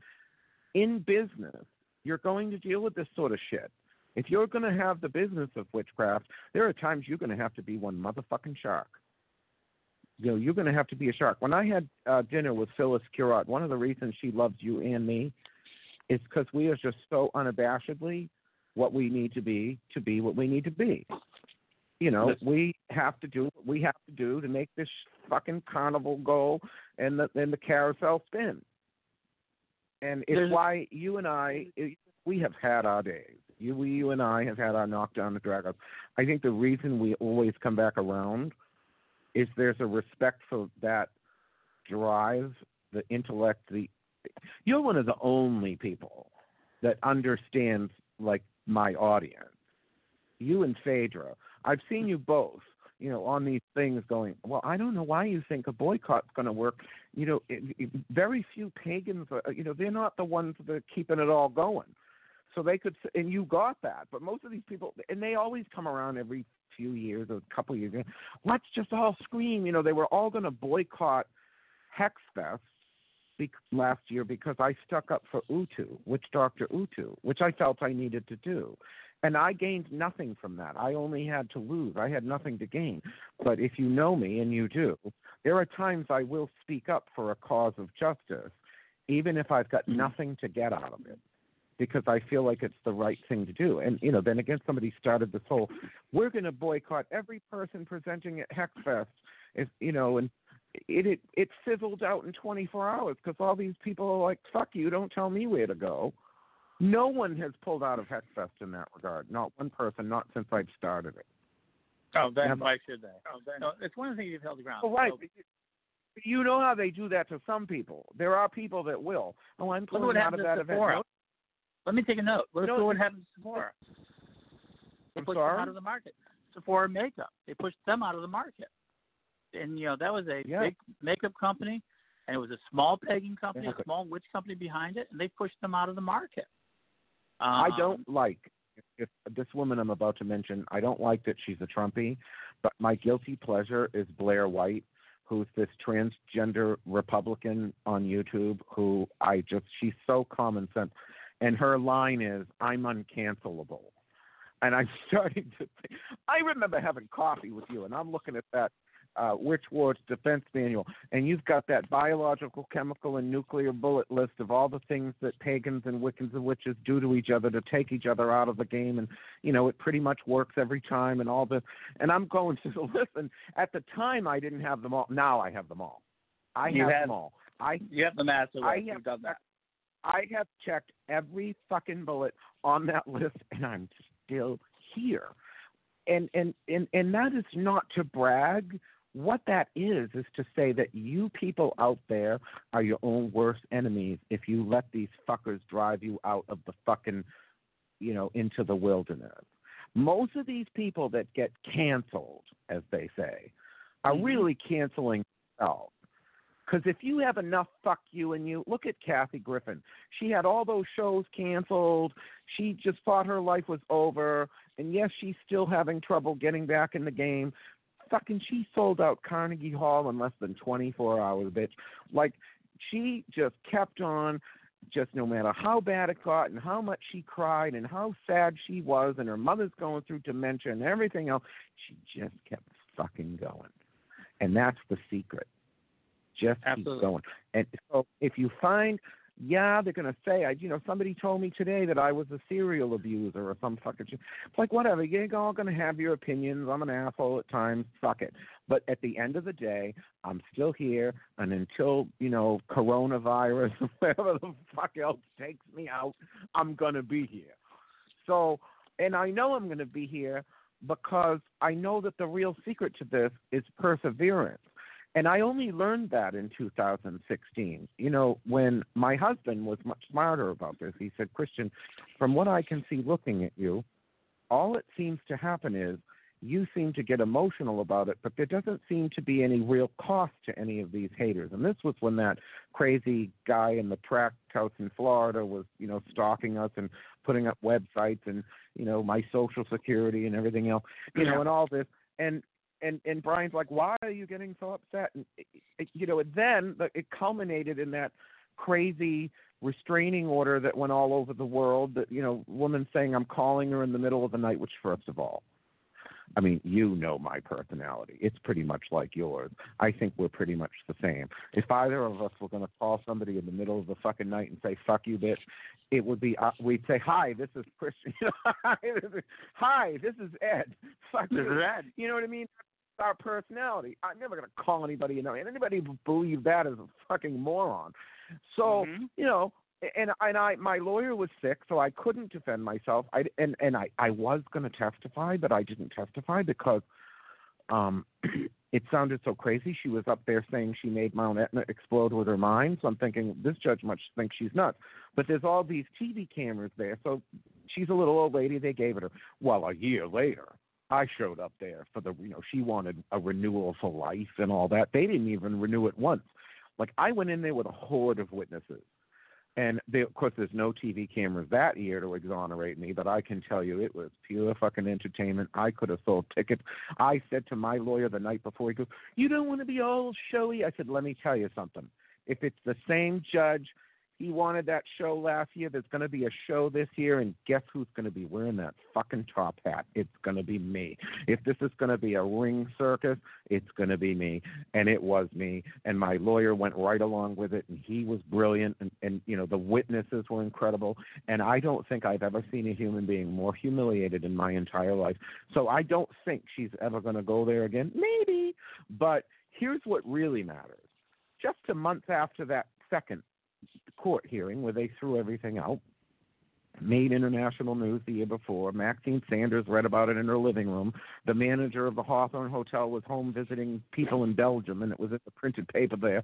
in business, you're going to deal with this sort of shit. If you're going to have the business of witchcraft, there are times you're going to have to be one motherfucking shark. You know, you're going to have to be a shark. When I had uh, dinner with Phyllis Curott, one of the reasons she loves you and me is because we are just so unabashedly what we need to be to be what we need to be. You know, we have to do what we have to do to make this fucking carnival go and the and the carousel spin. And it's There's- why you and I we have had our days. You you and I have had our knockdown and drag. I think the reason we always come back around is there's a respect for that drive, the intellect, the you're one of the only people that understands like my audience. You and Phaedra. I've seen you both, you know, on these things going, well, I don't know why you think a boycott's going to work. You know, it, it, very few pagans, are, you know, they're not the ones that are keeping it all going. So they could, and you got that. But most of these people, and they always come around every few years or a couple of years. Let's just all scream. You know, they were all going to boycott Hexfest be- last year because I stuck up for Utu, which Doctor Utu, which I felt I needed to do. And I gained nothing from that. I only had to lose. I had nothing to gain. But if you know me, and you do, there are times I will speak up for a cause of justice, even if I've got Mhm. nothing to get out of it, because I feel like it's the right thing to do. And, you know, then again, somebody started this whole, we're going to boycott every person presenting at Hexfest, if, you know, and it, it it fizzled out in 24 hours because all these people are like, "Fuck you! Don't tell me where to go." No one has pulled out of Hexfest in that regard. Not one person. Not since I've started it. Oh, then Yeah, but- why should they? Oh, then, no, it's one of the things you've held the ground. Oh, right. So, You know how they do that to some people. There are people that will. Oh, I'm look at what pulling out of that event. Sephora. No, Let me take a note. Let's No, see what happens happened to Sephora. They I'm pushed sorry? them out of the market. Sephora makeup. They pushed them out of the market. And you know that was a Yeah. big makeup company, and it was a small pegging company, a small witch company behind it, and they pushed them out of the market. I Um, don't like if this woman I'm about to mention. I don't like that she's a Trumpy, but my guilty pleasure is Blair White, who's this transgender Republican on YouTube. Who I just she's so common sense, and her line is "I'm uncancelable," and I'm [LAUGHS] starting to. Think, I remember having coffee with you, and I'm looking at that uh, Witch Wars Defense Manual, and you've got that biological, chemical, and nuclear bullet list of all the things that pagans and Wiccans and witches do to each other to take each other out of the game, and you know it pretty much works every time, and all this. And I'm going [LAUGHS] through the list, and at the time I didn't have them all. Now I have them all. I You have have- them all. I You have the master I have You've done that. I have checked every fucking bullet on that [LAUGHS] list, and I'm still here. And and and and that is not to brag. What that is is to say that you people out there are your own worst enemies if you let these fuckers drive you out of the fucking, you know, into the wilderness. Most of these people that get canceled, as they say, are Mhm. really canceling themselves. Because if you have enough fuck you and you, look at Kathy Griffin. She had all those shows canceled. She just thought her life was over. And yes, she's still having trouble getting back in the game. Fucking, she sold out Carnegie Hall in less than 24 hours, bitch. Like, she just kept on, just no matter how bad it got and how much she cried and how sad she was, and her mother's going through dementia and everything else. She just kept fucking going. And that's the secret. Just keep Absolutely. going. And so if you find, yeah, they're going to say, I, you know, somebody told me today that I was a serial abuser or some fucking shit. It's like, whatever. You're all going to have your opinions. I'm an asshole at times. Fuck it. But at the end of the day, I'm still here. And until, you know, coronavirus [LAUGHS] or whatever the fuck else takes me out, I'm going to be here. So, and I know I'm going to be here because I know that the real secret to this is perseverance. And I only learned that in 2016. You know, when my husband was much smarter about this, he said, Christian, from what I can see looking at you, all it seems to happen is you seem to get emotional about it, but there doesn't seem to be any real cost to any of these haters. And this was when that crazy guy in the tract house in Florida was, you know, stalking us and putting up websites and, you know, my social security and everything else, you know, and all this. And and and Brian's like, why are you getting so upset? And it- it- you know, and then the- it culminated in that crazy restraining order that went all over the world that you know woman saying i'm calling her in the middle of the night which first of all i mean you know my personality it's pretty much like yours i think we're pretty much the same if either of us were going to call somebody in the middle of the fucking night and say fuck you bitch it would be uh, we'd say hi this is christian [LAUGHS] hi this is ed [LAUGHS] fuck This you. is Ed. you know what i mean our personality. I'm never going to call anybody, you know, and anybody who believe that is a fucking moron. So, Mhm. you know, and and I my lawyer was sick, so I couldn't defend myself. I and and I I was going to testify, but I didn't testify because um [CLEARS THROAT] it sounded so crazy. She was up there saying she made Mount Etna explode with her mind. So I'm thinking this judge must think she's nuts. But there's all these TV cameras there, so she's a little old lady. They gave it her. Well, a year later, I showed up there for the you know she wanted a renewal for life and all that. They didn't even renew it once. Like I went in there with a horde of witnesses. And they, of course, there's no TV cameras that year to exonerate me, but I can tell you it was pure fucking entertainment. I could have sold tickets. I said to my lawyer the night before, he goes, "You don't want to be all showy." I said, "Let me tell you something. If it's the same judge, he wanted that show last year. There's going to be a show this year, and guess who's going to be wearing that fucking top hat? It's going to be me. If this is going to be a ring circus, it's going to be me. And it was me. And my lawyer went right along with it, and he was brilliant. And, and you know, the witnesses were incredible. And I don't think I've ever seen a human being more humiliated in my entire life. So I don't think she's ever going to go there again. Maybe. But here's what really matters. Just a month after that second court hearing where they threw everything out. Made international news the year before. Maxine Sanders read about it in her living room. The manager of the Hawthorne Hotel was home visiting people in Belgium, and it was in the printed paper there.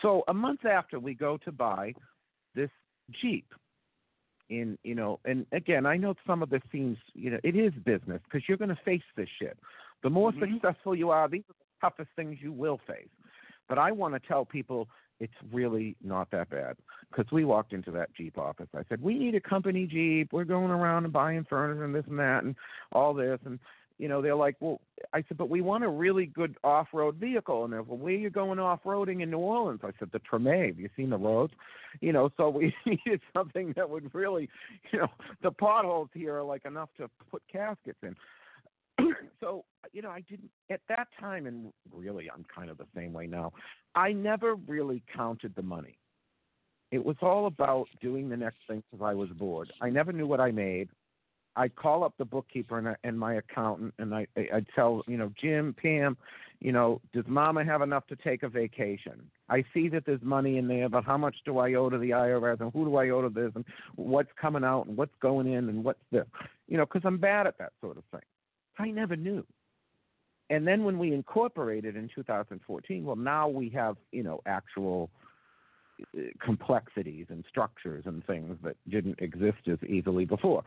So a month after, we go to buy this Jeep. In you know, and again, I know some of this seems you know it is business because you're going to face this shit. The more Mhm. successful you are, these are the toughest things you will face. But I want to tell people it's really not that bad because we walked into that Jeep office. I said, "We need a company Jeep. We're going around and buying furniture and this and that and all this." And you know, they're like, "Well," I said, "But we want a really good off-road vehicle." And they're, "Well, where are you going off-roading in New Orleans?" I said, "The Treme. Have you seen the roads?" You know, so we [LAUGHS] needed something that would really, you know, the potholes here are like enough to put caskets in. [COUGHS] so you know, I didn't at that time, and really, I'm kind of the same way now. I never really counted the money. It was all about doing the next thing because I was bored. I never knew what I made. I'd call up the bookkeeper and, and my accountant, and I, I'd tell, you know, Jim, Pam, you know, does Mama have enough to take a vacation? I see that there's money in there, but how much do I owe to the IRS, and who do I owe to this, and what's coming out, and what's going in, and what's this? You know, because I'm bad at that sort of thing. I never knew. And then when we incorporated in 2014, well, now we have, you know, actual uh, complexities and structures and things that didn't exist as easily before.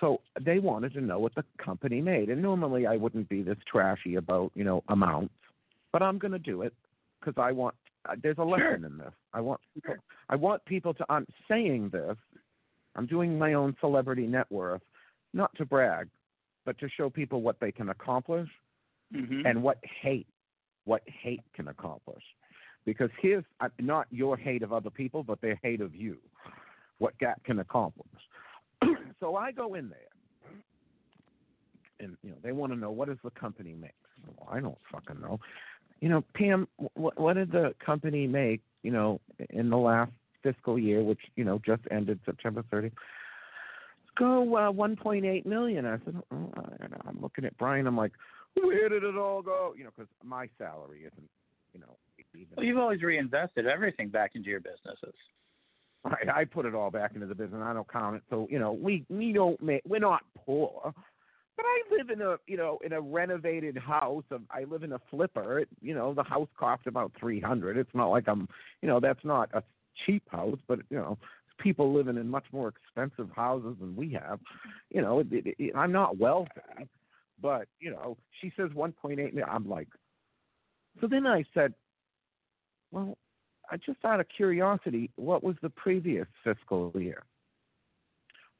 So they wanted to know what the company made. And normally I wouldn't be this trashy about, you know, amounts, but I'm going to do it because I want uh, there's a lesson in this. I want people I want people to I'm saying this. I'm doing my own celebrity net worth, not to brag, but to show people what they can accomplish Mhm. and what hate what hate can accomplish. Because here's uh, not your hate of other people but their hate of you what that can accomplish. [CLEARS THROAT] So i go in there and you know they want to know what does the company make? Well, i don't fucking know. You know pam what, what did the company make you know in the last fiscal year which you know just ended september 30th go uh, 1.8 million i said oh, I- i'm looking at brian i'm like where did it all go? You know, because my salary isn't, you know, even. Well, you've always reinvested everything back into your businesses. I, I put it all back into the business. I don't count it. So you know, we we don't make. We're not poor, but I live in a you know in a renovated house. Of, I live in a flipper. It, you know, the house cost about three hundred. It's not like I'm. You know, that's not a cheap house, but you know. People living in much more expensive houses than we have. You know, it, it, it, I'm not wealthy, but you know, she says 1.8 million. I'm like, so then I said, well, I just out of curiosity, what was the previous fiscal year?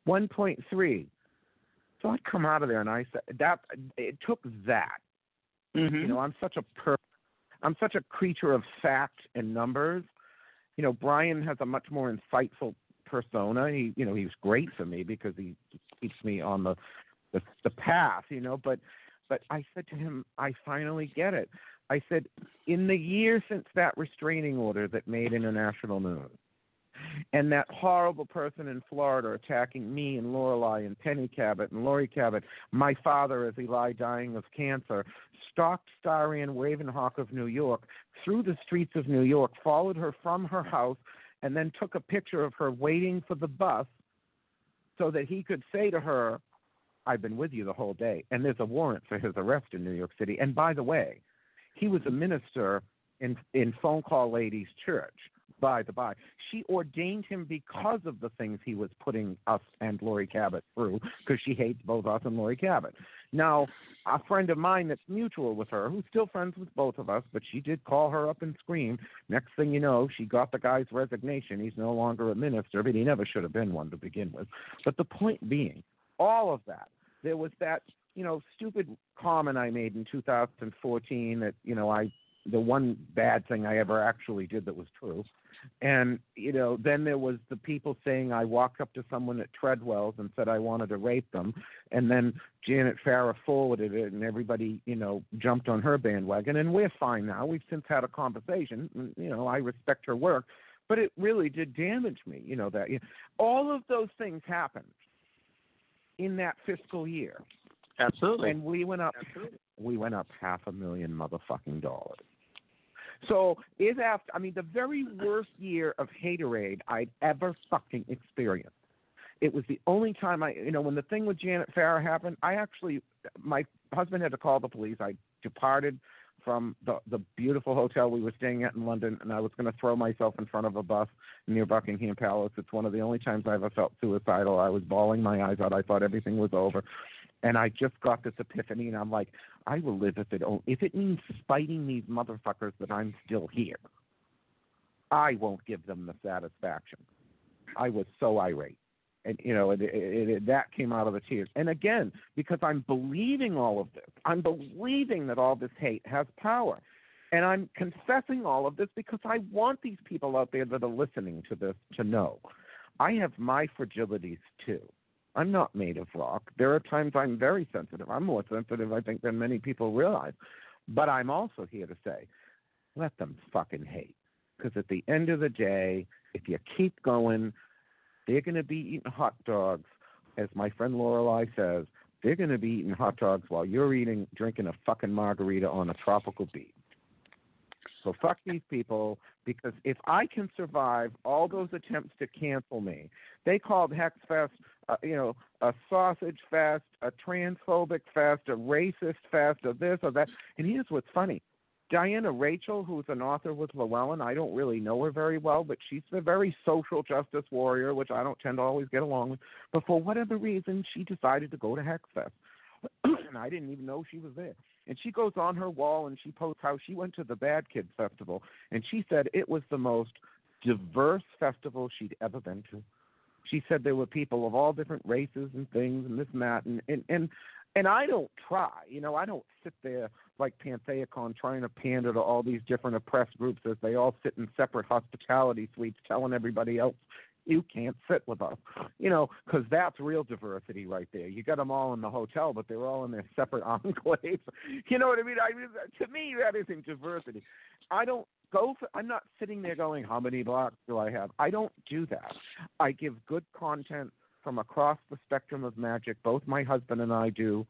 1.3. So I come out of there and I said that it took that. Mm-hmm. You know, I'm such a per, I'm such a creature of fact and numbers, you know, Brian has a much more insightful persona. He, you know, he's great for me because he keeps me on the the, the path, you know. But but I said to him, I finally get it. I said, in the year since that restraining order that made international news, and that horrible person in Florida attacking me and Lorelei and Penny Cabot and Laurie Cabot, my father as he lay dying of cancer, stalked Starry Ravenhawk of New York through the streets of New York, followed her from her house, and then took a picture of her waiting for the bus so that he could say to her, I've been with you the whole day. And there's a warrant for his arrest in New York City. And by the way, he was a minister in in Phone Call Ladies Church by the by. She ordained him because of the things he was putting us and Laurie Cabot through, because she hates both us and Laurie Cabot. Now, a friend of mine that's mutual with her, who's still friends with both of us, but she did call her up and scream. Next thing you know, she got the guy's resignation. He's no longer a minister, but he never should have been one to begin with. But the point being, all of that, there was that, you know, stupid comment I made in 2014 that, you know, I the one bad thing I ever actually did that was true. And, you know, then there was the people saying I walked up to someone at Treadwell's and said I wanted to rape them. And then Janet Farrar forwarded it and everybody, you know, jumped on her bandwagon. And we're fine now. We've since had a conversation. Mm, you know, I respect her work. But it really did damage me, you know, that you know, all of those things happened in that fiscal year. Absolutely. And we went up Absolutely. we went up half a million motherfucking dollars. So is after I mean the very worst year of haterade I'd ever fucking experienced. It was the only time I you know, when the thing with Janet Farrar happened, I actually my husband had to call the police. I departed from the the beautiful hotel we were staying at in London, and I was going to throw myself in front of a bus near Buckingham Palace. It's one of the only times I ever felt suicidal. I was bawling my eyes out. I thought everything was over, and I just got this epiphany, and I'm like, I will live if it if it means spiting these motherfuckers that I'm still here. I won't give them the satisfaction. I was so irate and you know, it, it, it, that came out of the tears. And again, because I'm believing all of this, I'm believing that all this hate has power, and I'm confessing all of this because I want these people out there that are listening to this to know I have my fragilities too. I'm not made of rock. There are times I'm very sensitive. I'm more sensitive, I think, than many people realize. But I'm also here to say, let them fucking hate. Because at the end of the day, if you keep going, they're going to be eating hot dogs, as my friend Lorelei says. They're going to be eating hot dogs while you're eating, drinking a fucking margarita on a tropical beach. So fuck these people because if I can survive all those attempts to cancel me, they called Hexfest, uh, you know, a sausage fest, a transphobic fest, a racist fest, or this or that. And here's what's funny: Diana Rajchel, who's an author with Llewellyn, I don't really know her very well, but she's a very social justice warrior, which I don't tend to always get along with. But for whatever reason, she decided to go to Hexfest. [CLEARS THROAT] and I didn't even know she was there. And she goes on her wall and she posts how she went to the Bad Kids Festival, and she said it was the most diverse festival she'd ever been to. She said there were people of all different races and things and this and that, and and and and I don't try, you know, I don't sit there like PantheaCon trying to pander to all these different oppressed groups as they all sit in separate hospitality suites telling everybody else you can't sit with us, you know, because that's real diversity right there. You got them all in the hotel, but they're all in their [LAUGHS] separate enclaves. [LAUGHS] You know what I mean? I mean, to me, that isn't diversity. I don't go for. I'm not sitting there going, "How many blocks do I have?" I don't do that. I give good content from across the spectrum of magic. Both my husband and I do.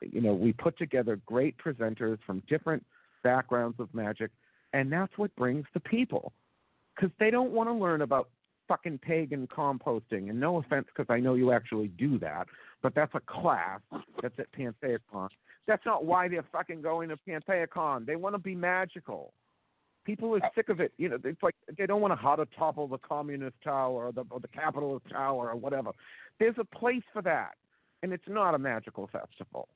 You know, we put together great presenters from different backgrounds of magic, and that's what brings the people. Because they don't want to learn about fucking pagan composting. And no offense, because I know you actually do that, but that's a class that's at PantheaCon. That's not why they're fucking going to PantheaCon. They want to be magical. People are sick of it. You know, it's like they don't want to how to topple the communist tower or the, or the capitalist tower or whatever. There's a place for that, and it's not a magical festival.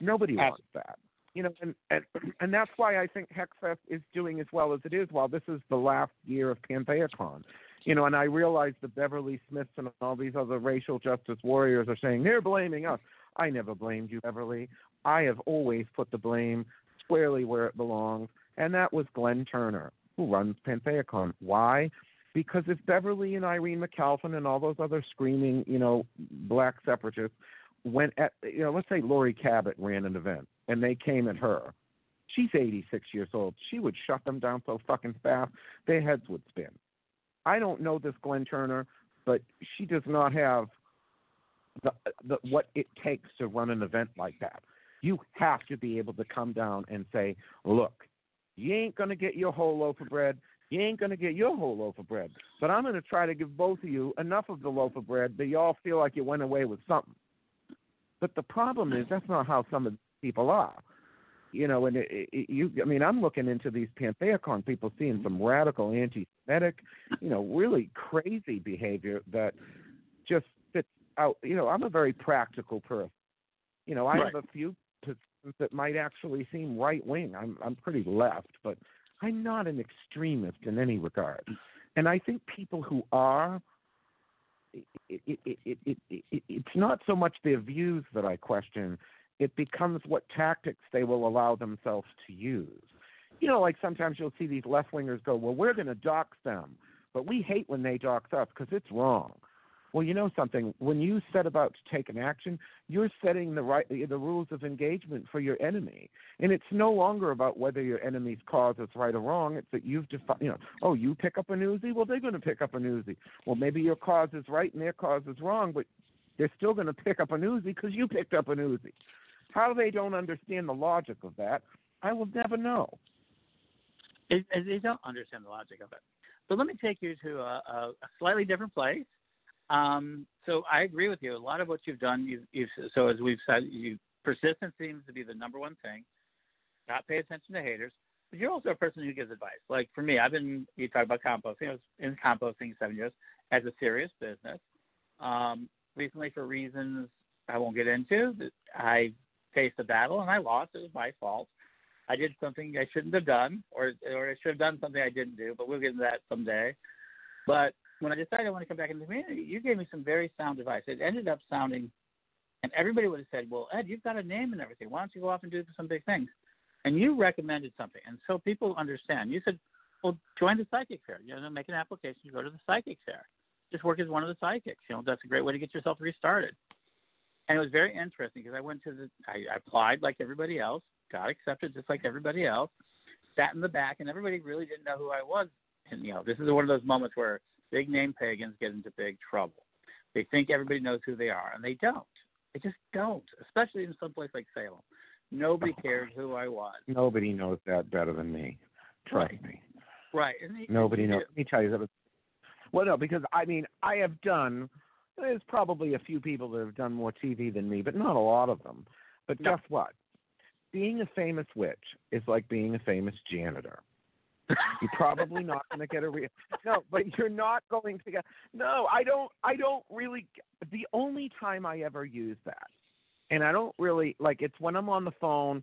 Nobody wants that. You know, and, and [CLEARS THROAT] and that's why I think Hexfest is doing as well as it is. While this is the last year of PantheaCon, you know, and I realize the Beverly Smiths and all these other racial justice warriors are saying they're blaming us. I never blamed you, Beverly. I have always put the blame squarely where it belongs and that was Glenn Turner. who runs PantheaCon. Why? Because if Beverly and Irene McAlpin and all those other screaming, you know, black separatists went at, you know, let's say Laurie Cabot ran an event and they came at her. She's 86 years old. She would shut them down so fucking fast, their heads would spin. I don't know this Glenn Turner, but she does not have the, the what it takes to run an event like that. You have to be able to come down and say, look, you ain't going to get your whole loaf of bread. You ain't going to get your whole loaf of bread. But I'm going to try to give both of you enough of the loaf of bread that you all feel like you went away with something. But the problem is that's not how some of the people are. You know, and it, it, you, I mean, I'm looking into these PantheaCon people seeing some radical anti-Semitic, you know, really crazy behavior that just fits out. You know, I'm a very practical person. You know, I Right. have a few positions that might actually seem right wing. I'm I'm pretty left, but I'm not an extremist in any regard. And I think people who are, it, it, it, it, it, it, it's not so much their views that I question. It becomes what tactics they will allow themselves to use. You know, like sometimes you'll see these left wingers go, "Well, we're going to dox them," but we hate when they dox us because it's wrong. Well, you know something. When you set about to take an action, you're setting the right the rules of engagement for your enemy, and it's no longer about whether your enemy's cause is right or wrong. It's that you've defined. You know, oh, you pick up a newsie. Well, they're going to pick up a newsie. Well, maybe your cause is right and their cause is wrong, but they're still going to pick up a newsie because you picked up a newsie. How they don't understand the logic of that, I will never know. It, it, they don't understand the logic of it. But let me take you to a, a, slightly different place. Um, so I agree with you. A lot of what you've done, you've, you've so as we've said, you persistence seems to be the number one thing. Not pay attention to haters, but you're also a person who gives advice. Like for me, I've been you talk about composting. I was in composting seven years as a serious business. Um, recently, for reasons I won't get into, I faced the battle and I lost. It was my fault. I did something I shouldn't have done, or or I should have done something I didn't do. But we'll get into that someday. But when I decided I want to come back into the community, you gave me some very sound advice. It ended up sounding, and everybody would have said, "Well, Ed, you've got a name and everything. Why don't you go off and do some big things?" And you recommended something, and so people understand. You said, "Well, join the psychic fair. You know, make an application to go to the psychic fair. Just work as one of the psychics. You know, that's a great way to get yourself restarted." And it was very interesting because I went to the, I, I applied like everybody else, got accepted just like everybody else, sat in the back, and everybody really didn't know who I was. And you know, this is one of those moments where big name pagans get into big trouble. They think everybody knows who they are, and they don't. They just don't, especially in some place like Salem. Nobody oh, cared who I was. Nobody knows that better than me. Trust Right. me. Right. They- Nobody knows. Let me tell you that. Well, no, because I mean, I have done. There's probably a few people that have done more TV than me, but not a lot of them. But No. guess what? Being a famous witch is like being a famous janitor. You're probably not going to get a real [LAUGHS] no, but you're not going to get no. I don't. I don't really. The only time I ever use that, and I don't really like it's when I'm on the phone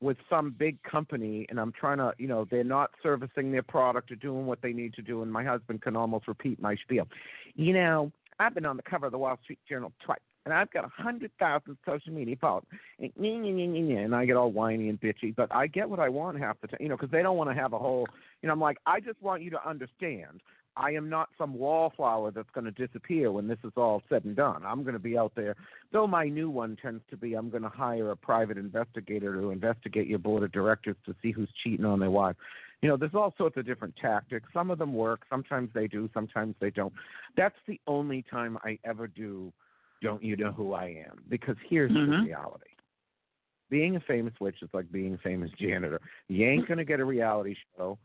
with some big company and I'm trying to, you know, they're not servicing their product or doing what they need to do, and my husband can almost repeat my spiel. You know, I've been on the cover of the Wall Street Journal twice, and I've got a hundred thousand social media followers, and, and I get all whiny and bitchy. But I get what I want half the time, you know, because they don't want to have a whole, you know, I'm like, I just want you to understand. I am not some wallflower that's going to disappear when this is all said and done. I'm going to be out there. Though my new one tends to be, I'm going to hire a private investigator to investigate your board of directors to see who's cheating on their wife. You know, there's all sorts of different tactics. Some of them work. Sometimes they do. Sometimes they don't. That's the only time I ever do. Don't you know who I am? Because here's the Mhm. reality. Being a famous witch is like being a famous janitor. You ain't going to get a reality show.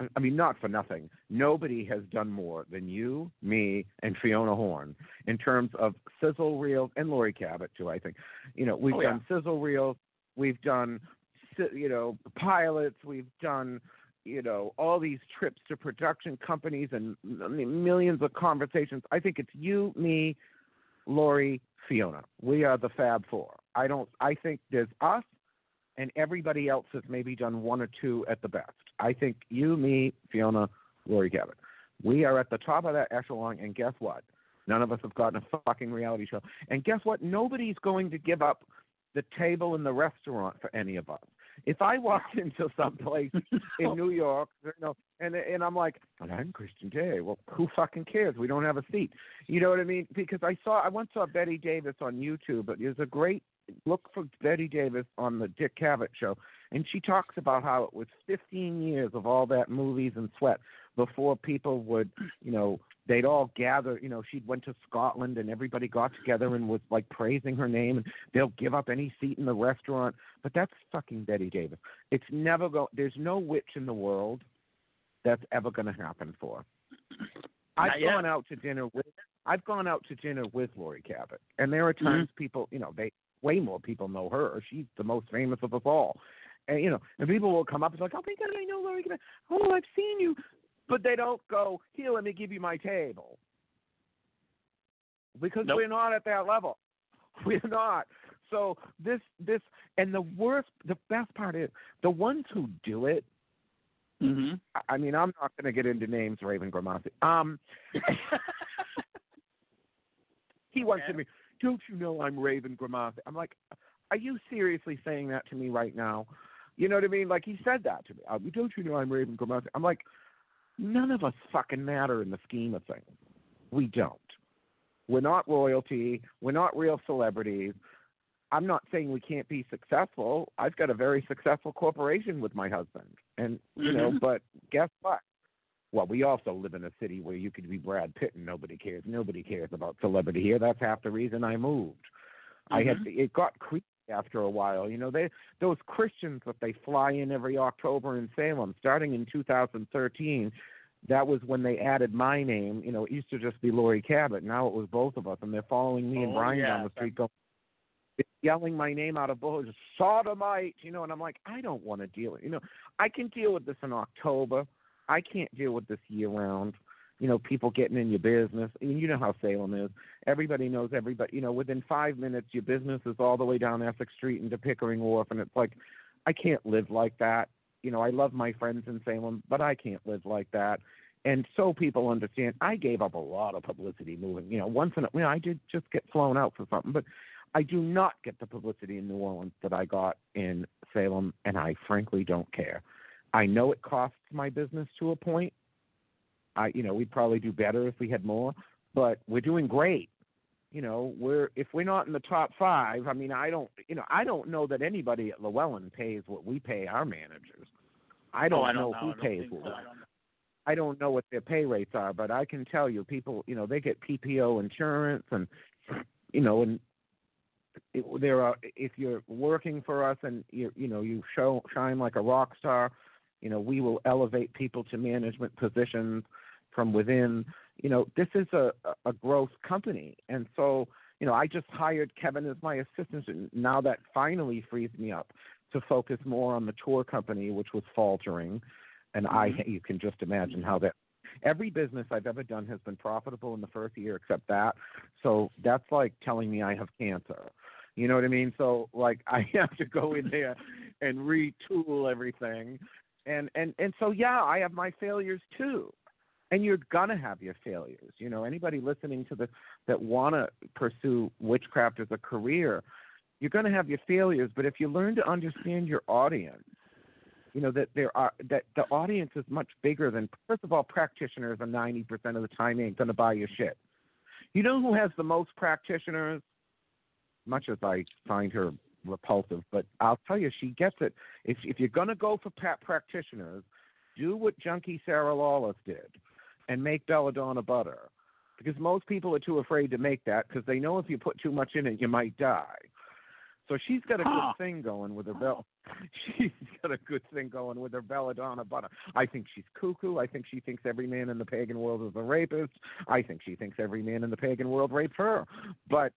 I- mean, not for nothing. Nobody has done more than you, me, and Fiona Horn in terms of sizzle reels, and Laurie Cabot too. I think, you know, we've Oh, yeah. done sizzle reels, we've done, you know, pilots, we've done, you know, all these trips to production companies and millions of conversations. I think it's you, me, Laurie, Fiona. We are the Fab Four. I don't. I think there's us, and everybody else has maybe done one or two at the best. I think you, me, Fiona, Laurie Cabot. We are at the top of that echelon, and guess what? None of us have gotten a fucking reality show. And guess what? Nobody's going to give up the table in the restaurant for any of us. If I walked [LAUGHS] into some place [LAUGHS] in New York, you know, and and I'm like, I'm Christian Day. Well, who fucking cares? We don't have a seat. You know what I mean? Because I saw I once saw Bette Davis on YouTube. But there's a great look for Bette Davis on the Dick Cavett show, and she talks about how it was 15 years of all that movies and sweat before people would, you know, they'd all gather. You know, she went to Scotland and everybody got together and was like praising her name, and they'll give up any seat in the restaurant. But that's fucking Bette Davis. It's never go. There's no witch in the world that's ever going to happen for. I've yet. gone out to dinner with. I've gone out to dinner with Laurie Cabot, and there are Mm-hmm. times people, you know, they way more people know her. She's the most famous of us all. And you know, and people will come up and be like, "Oh my God, I know Laurie Cabot. Oh, I've seen you," but they don't go, "Here, let me give you my table," because Nope. we're not at that level. [LAUGHS] We're not. So this this and the worst, the best part is the ones who do it. hmm I- mean, I'm not going to get into names, Raven Grimassi. Um, [LAUGHS] he once said to me, "Don't you know I'm Raven Grimassi?" I'm like, "Are you seriously saying that to me right now?" You know what I mean? Like he said that to me. Uh, Don't you know I'm Raven Grimassi? I'm like, none of us fucking matter in the scheme of things. We don't. We're not royalty. We're not real celebrities. I'm not saying we can't be successful. I've got a very successful corporation with my husband, and you know. Mhm. But guess what? Well, we also live in a city where you could be Brad Pitt and nobody cares. Nobody cares about celebrity here. That's half the reason I moved. I had Mhm. it got creepy after a while. You know, they those Christians that they fly in every October in Salem, starting in 2013. That was when they added my name. You know, it used to just be Laurie Cabot. Now it was both of us, and they're following me and Oh, Brian yeah, down the street, going, yelling my name out of bullets, sodomite. You know, and I'm like, I don't want to deal with. You know, I can deal with this in October. I can't deal with this year round. You know, people getting in your business. And you know how Salem is. Everybody knows everybody. You know, within five minutes, your business is all the way down Essex Street into Pickering Wharf, and it's like, I can't live like that. You know, I love my friends in Salem, but I can't live like that. And so people understand. I gave up a lot of publicity moving. You know, once in a, you know, I did just get flown out for something, but I do not get the publicity in New Orleans that I got in Salem, and I frankly don't care. I know it costs my business to a point. I, you know, we'd probably do better if we had more, but we're doing great. You know, we're if we're not in the top five, I mean, I don't, you know, I don't know that anybody at Llewellyn pays what we pay our managers. I oh, don't, oh, I don't know, know. who pays what. so. I don't know. I don't know what their pay rates are, but I can tell you, people, you know, they get PPO insurance, and you know, and it, there are if you're working for us and you you know you show shine like a rock star, you know, we will elevate people to management positions from within. You know, this is a a growth company, and so you know, I just hired Kevin as my assistant, and now that finally frees me up to focus more on the tour company, which was faltering and I mm-hmm. you can just imagine how that every business I've ever done has been profitable in the first year except that. So that's like telling me I have cancer. You know what I mean? So like [LAUGHS] I have to go in there and retool everything. And and and so yeah, I have my failures too. And you're gonna have your failures. You know, anybody listening to this that wanna pursue witchcraft as a career, you're gonna have your failures, but if you learn to understand your audience you know that there are that the audience is much bigger than first of all practitioners are ninety percent of the time ain't gonna buy your shit. You know who has the most practitioners? Much as i find her repulsive but i'll tell you she gets it. If if you're gonna go for practitioners do what junkie sarah lawless did and make belladonna butter because most people are too afraid to make that because they know if you put too much in it you might die so she's got a Huh. good thing going with her bell. [LAUGHS] She's got a good thing going with her belladonna butter. I think she's cuckoo. I think she thinks every man in the pagan world is a rapist. I think she thinks every man in the pagan world rapes her. But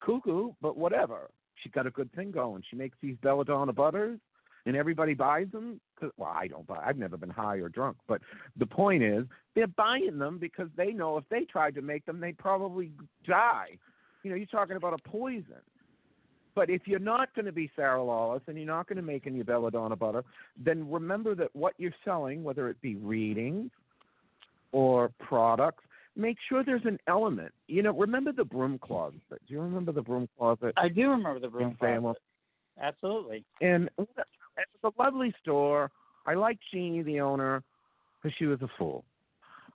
cuckoo, but whatever. she's got a good thing going. She makes these belladonna butters, and everybody buys them. 'cause- well, I don't buy. I've never been high or drunk, but the point is, they're buying them because they know if they tried to make them, they'd probably die. You know, you're talking about a poison. But if you're not going to be Sarah Lawless and you're not going to make any belladonna butter, then remember that what you're selling, whether it be readings or products, make sure there's an element. You know, remember the broom closet. Do you remember the broom closet? I do remember the broom closet. Absolutely. And it was a lovely store. I liked Jeannie, the owner, because she was a fool.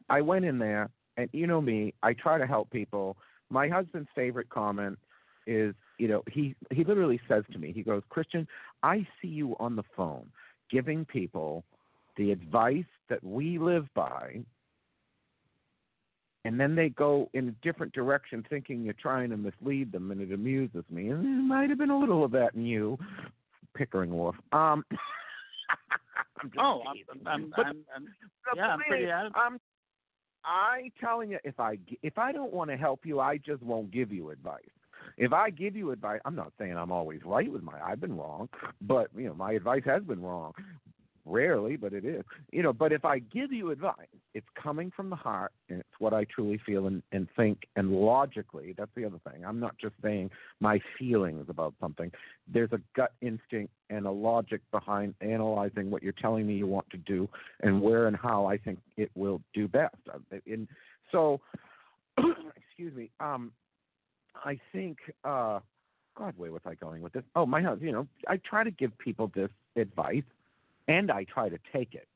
I went in there, and you know me, I try to help people. My husband's favorite comment is, you know, he he literally says to me, he goes, Christian, I see you on the phone giving people the advice that we live by and then they go in a different direction thinking you're trying to mislead them and it amuses me and there might have been a little of that in you Pickering Wharf um [LAUGHS] I'm Oh, I'm. I'm, But I'm, I'm, yeah, I'm pretty is, out I'm I telling you if I if I don't want to help you, I just won't give you advice. If I give you advice, I'm not saying I'm always right with my. I've been wrong, but you know my advice has been wrong. Rarely, but it is. You know, but if I give you advice, it's coming from the heart, and it's what I truly feel and, and think, and logically. That's the other thing. I'm not just saying my feelings about something. There's a gut instinct and a logic behind analyzing what you're telling me you want to do, and where and how I think it will do best. Uh, And so, [CLEARS THROAT] excuse me. Um, I think. uh God, where was I going with this? Oh, my house. You know, I try to give people this advice and I try to take it.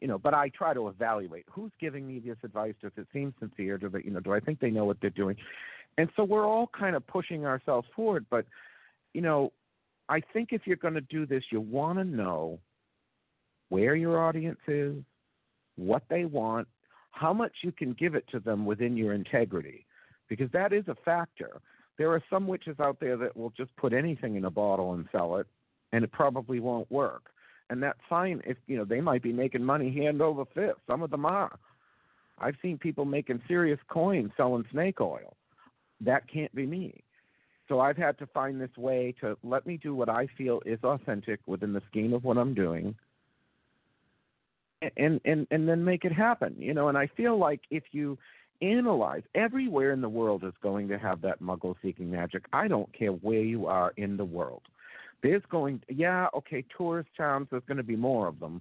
You know, but I try to evaluate who's giving me this advice. Does it seem sincere? Do they, you know, do I think they know what they're doing? And so we're all kind of pushing ourselves forward. But, you know, I think if you're going to do this, you want to know where your audience is, what they want, how much you can give it to them within your integrity, because that is a factor. There are some witches out there that will just put anything in a bottle and sell it, and it probably won't work and that's fine if you know they might be making money hand over fist. Some of them are. I've seen people making serious coins selling snake oil. That can't be me. So I've had to find this way to let me do what I feel is authentic within the scheme of what I'm doing. And and and then make it happen, you know. And I feel like if you analyze everywhere in the world is going to have that muggle seeking magic. I don't care where you are in the world there's going yeah okay tourist towns there's going to be more of them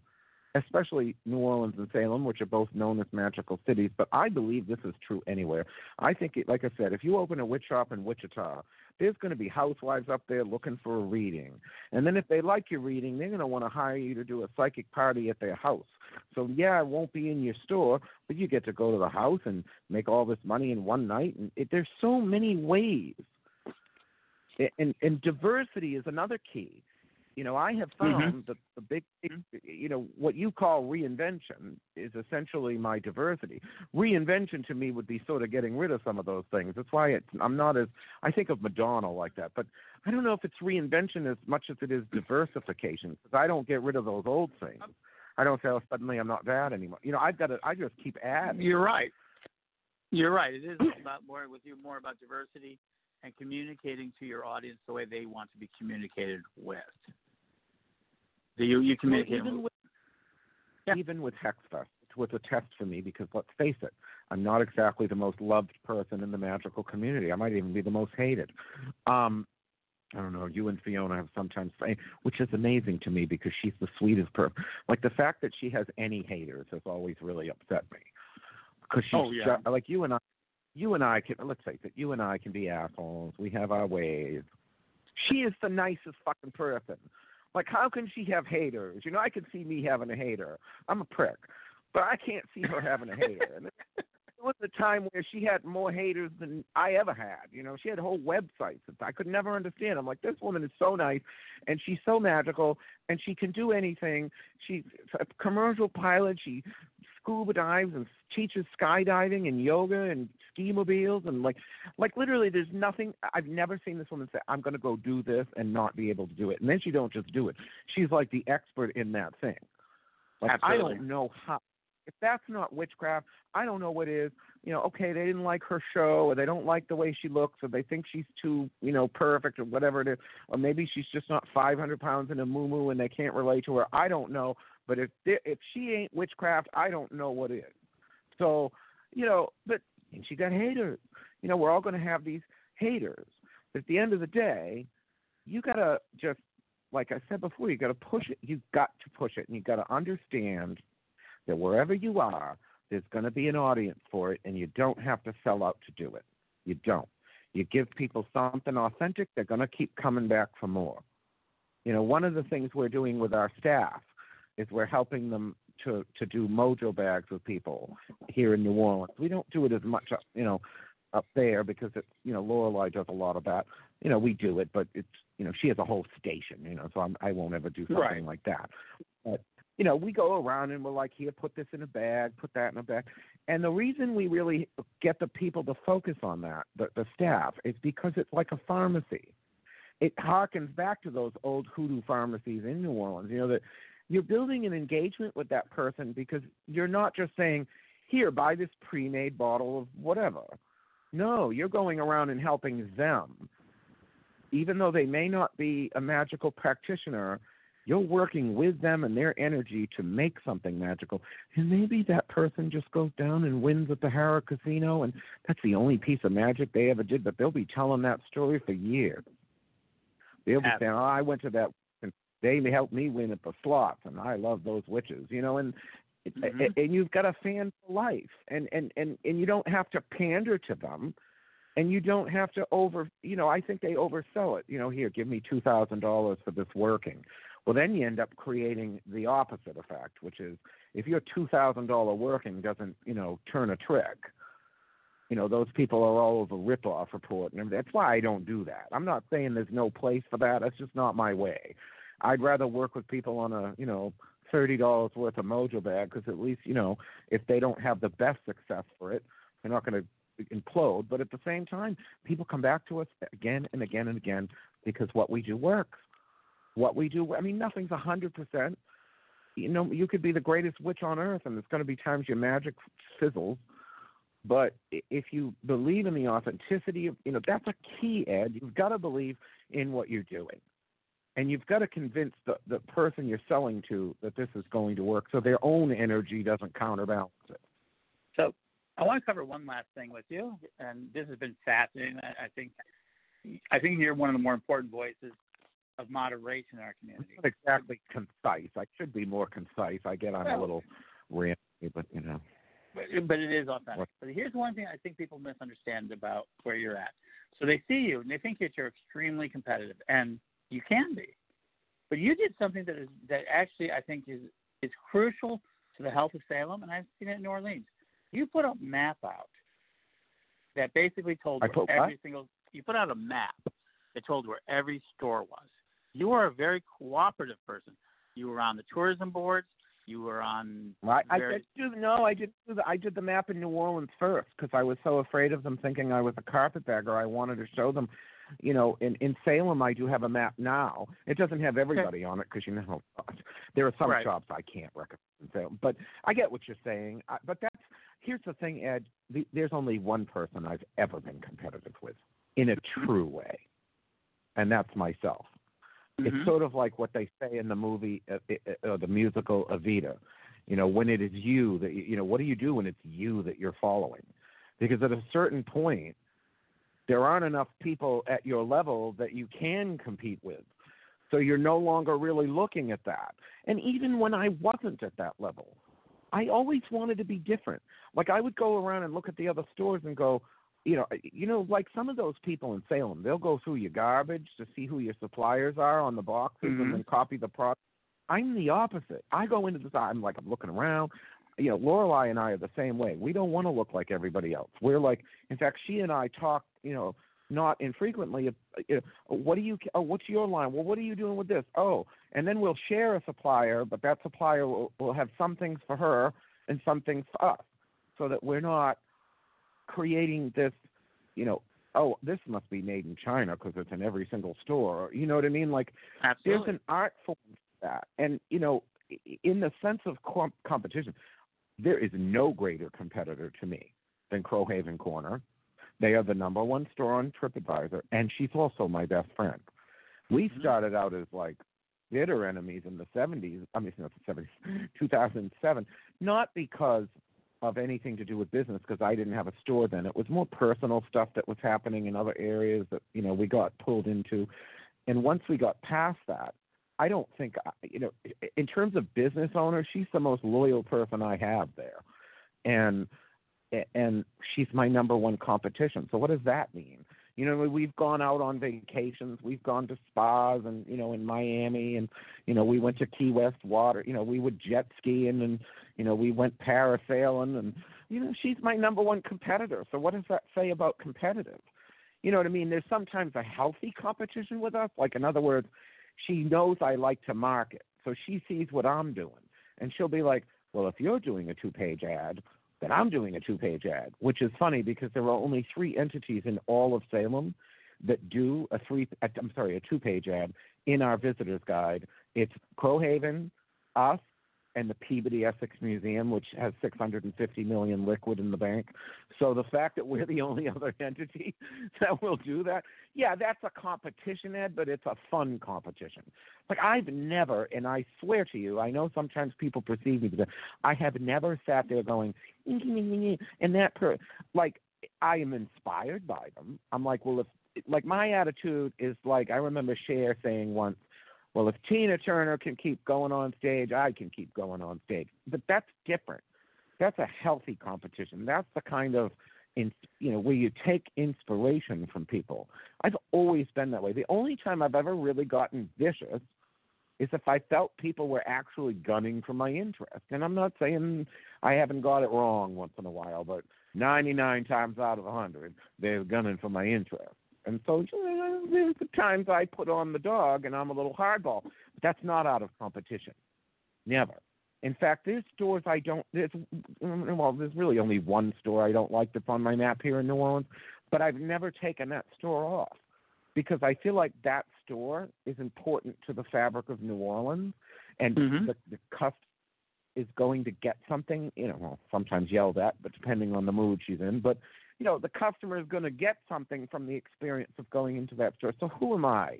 especially new orleans and salem which are both known as magical cities but i believe this is true anywhere. I think it, like i said if you open a witch shop in wichita there's going to be housewives up there looking for a reading. And then if they like your reading they're going to want to hire you to do a psychic party at their house. So yeah it won't be in your store but you get to go to the house and make all this money in one night and it, there's so many ways and and diversity is another key. You know, I have found Mm-hmm. that the big, thing, you know, what you call reinvention is essentially my diversity. Reinvention to me would be sort of getting rid of some of those things. That's why it's, I'm not as I think of Madonna like that, but I don't know if it's reinvention as much as it is diversification because I don't get rid of those old things. I don't say, oh, suddenly I'm not that anymore. You know, I've got to, I just keep adding. You're right. You're right. It is about more with you more about diversity and communicating to your audience the way they want to be communicated with. Do you you Well, communicate even with, Yeah. even with Hexfest, it was a test for me because let's face it, I'm not exactly the most loved person in the magical community. I might even be the most hated. Um, I don't know. You and Fiona have sometimes, which is amazing to me because she's the sweetest person. Like the fact that she has any haters has always really upset me. Because she's Oh, yeah. ju- like you and I. You and I can let's face it. You and I can be assholes. We have our ways. She is the nicest fucking person. Like, how can she have haters? You know, I can see me having a hater. I'm a prick, but I can't see her having a hater. And there was a time where she had more haters than I ever had. You know, she had a whole websites that I could never understand. I'm like, this woman is so nice, and she's so magical, and she can do anything. She's a commercial pilot. She scuba dives and teaches skydiving and yoga and ski mobiles and like like literally there's nothing I've never seen this woman say, I'm gonna go do this and not be able to do it. And then she don't just do it. She's like the expert in that thing. Like I don't know how if that's not witchcraft, I don't know what is. You know, okay, they didn't like her show or they don't like the way she looks or they think she's too, you know, perfect or whatever it is. Or maybe she's just not five hundred pounds in a moo and they can't relate to her. I don't know. But if if she ain't witchcraft, I don't know what is. So, you know, but she got haters. You know, we're all going to have these haters. But at the end of the day, you got to just, like I said before, you got to push it. You've got to push it, and you got to understand that wherever you are, there's going to be an audience for it, and you don't have to sell out to do it. You don't. You give people something authentic, they're going to keep coming back for more. You know, one of the things we're doing with our staff is we're helping them to to do mojo bags with people here in New Orleans. We don't do it as much, up, you know, up there because it's you know Lorelei does a lot of that. You know, we do it, but it's you know she has a whole station. You know, so I'm, I won't ever do something Right. like that. But you know, we go around and we're like, here, put this in a bag, put that in a bag. And the reason we really get the people to focus on that, the, the staff, is because it's like a pharmacy. It harkens back to those old hoodoo pharmacies in New Orleans. You know that you're building an engagement with that person because you're not just saying, here, buy this pre-made bottle of whatever. No, you're going around and helping them. Even though they may not be a magical practitioner, you're working with them and their energy to make something magical. And maybe that person just goes down and wins at the Harrah Casino, and that's the only piece of magic they ever did. But they'll be telling that story for years. They'll be saying, "Oh, I went to that, they helped me win at the slots, and I love those witches," you know. And Mhm. and you've got a fan for life, and and and and you don't have to pander to them and you don't have to over you know i think they oversell it you know here give me two thousand dollars for this working well then you end up creating the opposite effect which is if your two thousand dollar working doesn't you know turn a trick you know those people are all over rip off report and that's why i don't do that i'm not saying there's no place for that that's just not my way i'd rather work with people on a you know thirty dollars worth of mojo bag because at least you know if they don't have the best success for it they're not going to implode. But at the same time, people come back to us again and again and again because what we do works. What we do, I mean, nothing's a hundred percent. You know, you could be the greatest witch on earth, and there's going to be times your magic fizzles. But if you believe in the authenticity of, you know, that's a key, Ed. You've got to believe in what you're doing. And you've got to convince the, the person you're selling to that this is going to work so their own energy doesn't counterbalance it. So I want to cover one last thing with you, and this has been fascinating. I, think I think you're one of the more important voices of moderation in our community. not exactly concise. I should be more concise. I get on a little ranty, but you know. But, but it is authentic. But here's one thing I think people misunderstand about where you're at. So they see you and they think that you're extremely competitive, and you can be. But you did something that is that actually I think is is crucial to the health of Salem, and I've seen it in New Orleans. You put a map out that basically told I put what? every single. You put out a map that told where every store was. You are a very cooperative person. You were on the tourism boards. You were on. I, I did do no, I did do the, I did the map in New Orleans first because I was so afraid of them thinking I was a carpetbagger. I wanted to show them, you know, in in Salem I do have a map now. It doesn't have everybody on it because you know [LAUGHS] there are some Right. shops I can't recommend in Salem. But I get what you're saying. I, but that's here's the thing, Ed. The, there's only one person I've ever been competitive with in a true way, and that's myself. Mhm. It's sort of like what they say in the movie, uh, uh, uh, the musical Evita. You know, when it is you that you know, what do you do when it's you that you're following? Because at a certain point, there aren't enough people at your level that you can compete with. So you're no longer really looking at that. And even when I wasn't at that level, I always wanted to be different. Like I would go around and look at the other stores and go, you know, you know, like some of those people in Salem, they'll go through your garbage to see who your suppliers are on the boxes Mhm. and then copy the product. I'm the opposite. I go into this. I'm like I'm looking around. You know, Lorelei and I are the same way. We don't want to look like everybody else. We're like, in fact, she and I talk. You know, not infrequently. You know, what do you? Oh, what's your line? Well, what are you doing with this? Oh, and then we'll share a supplier, but that supplier will, will have some things for her and some things for us, so that we're not creating this. You know, oh, this must be made in China because it's in every single store. You know what I mean? Like Absolutely. there's an art form to that, and you know, in the sense of com- competition, there is no greater competitor to me than Crowhaven Corner. They are the number one store on TripAdvisor, and she's also my best friend. We Mhm. started out as like bitter enemies in the 70s. I mean, not the 70s, [LAUGHS] 2007. Not because of anything to do with business, because I didn't have a store then. It was more personal stuff that was happening in other areas that you know we got pulled into. And once we got past that, I don't think uh, you know. In terms of business owner, she's the most loyal person I have there, and and she's my number one competition. So what does that mean? You know, we've gone out on vacations. We've gone to spas and you know in Miami, and you know we went to Key West water. You know, we would jet skiing, and you know we went parasailing, and you know she's my number one competitor. So what does that say about competitive? You know what I mean? There's sometimes a healthy competition with us. Like in other words, she knows I like to market, so she sees what I'm doing, and she'll be like, "Well, if you're doing a two-page ad, then I'm doing a two-page ad." Which is funny because there are only three entities in all of Salem that do a three. I'm sorry, a two-page ad in our visitors guide. It's Crowhaven, us, and the Peabody Essex Museum, which has 650 million liquid in the bank. So the fact that we're the only [LAUGHS] other entity that will do that, yeah, that's a competition, Ed, but it's a fun competition. Like I've never, and I swear to you, I know sometimes people perceive me, but I have never sat there going, and that per, like I am inspired by them. I'm like, well, if like my attitude is like I remember Cher saying once well, if Tina Turner can keep going on stage, I can keep going on stage. But that's different. That's a healthy competition. That's the kind of in, you know where you take inspiration from people. I've always been that way. The only time I've ever really gotten vicious is if I felt people were actually gunning for my interest. And I'm not saying I haven't got it wrong once in a while, but 99 times out of 100, they're gunning for my interest. And so there's the times I put on the dog and I'm a little hardball. But that's not out of competition. Never. In fact, there's stores I don't. There's well, there's really only one store I don't like that's on my map here in New Orleans, but I've never taken that store off because I feel like that store is important to the fabric of New Orleans, and mm-hmm. the, the customer is going to get something. You know, well, sometimes yelled at, but depending on the mood she's in. But you know, the customer is going to get something from the experience of going into that store. So who am I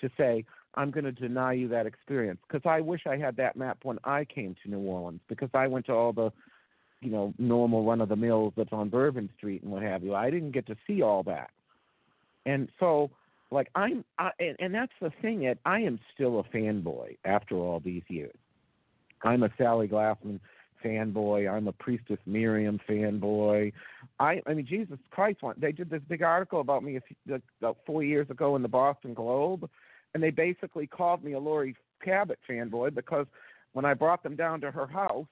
to say I'm going to deny you that experience? Because I wish I had that map when I came to New Orleans because I went to all the, you know, normal run of the mills that's on Bourbon Street and what have you. I didn't get to see all that, and so like I'm, I, and, and that's the thing. That I am still a fanboy after all these years. I'm a Sallie Glassman fanboy. I'm a Priestess Miriam fanboy. I, I mean, Jesus Christ! They did this big article about me few, about four years ago in the Boston Globe, and they basically called me a Laurie Cabot fanboy because when I brought them down to her house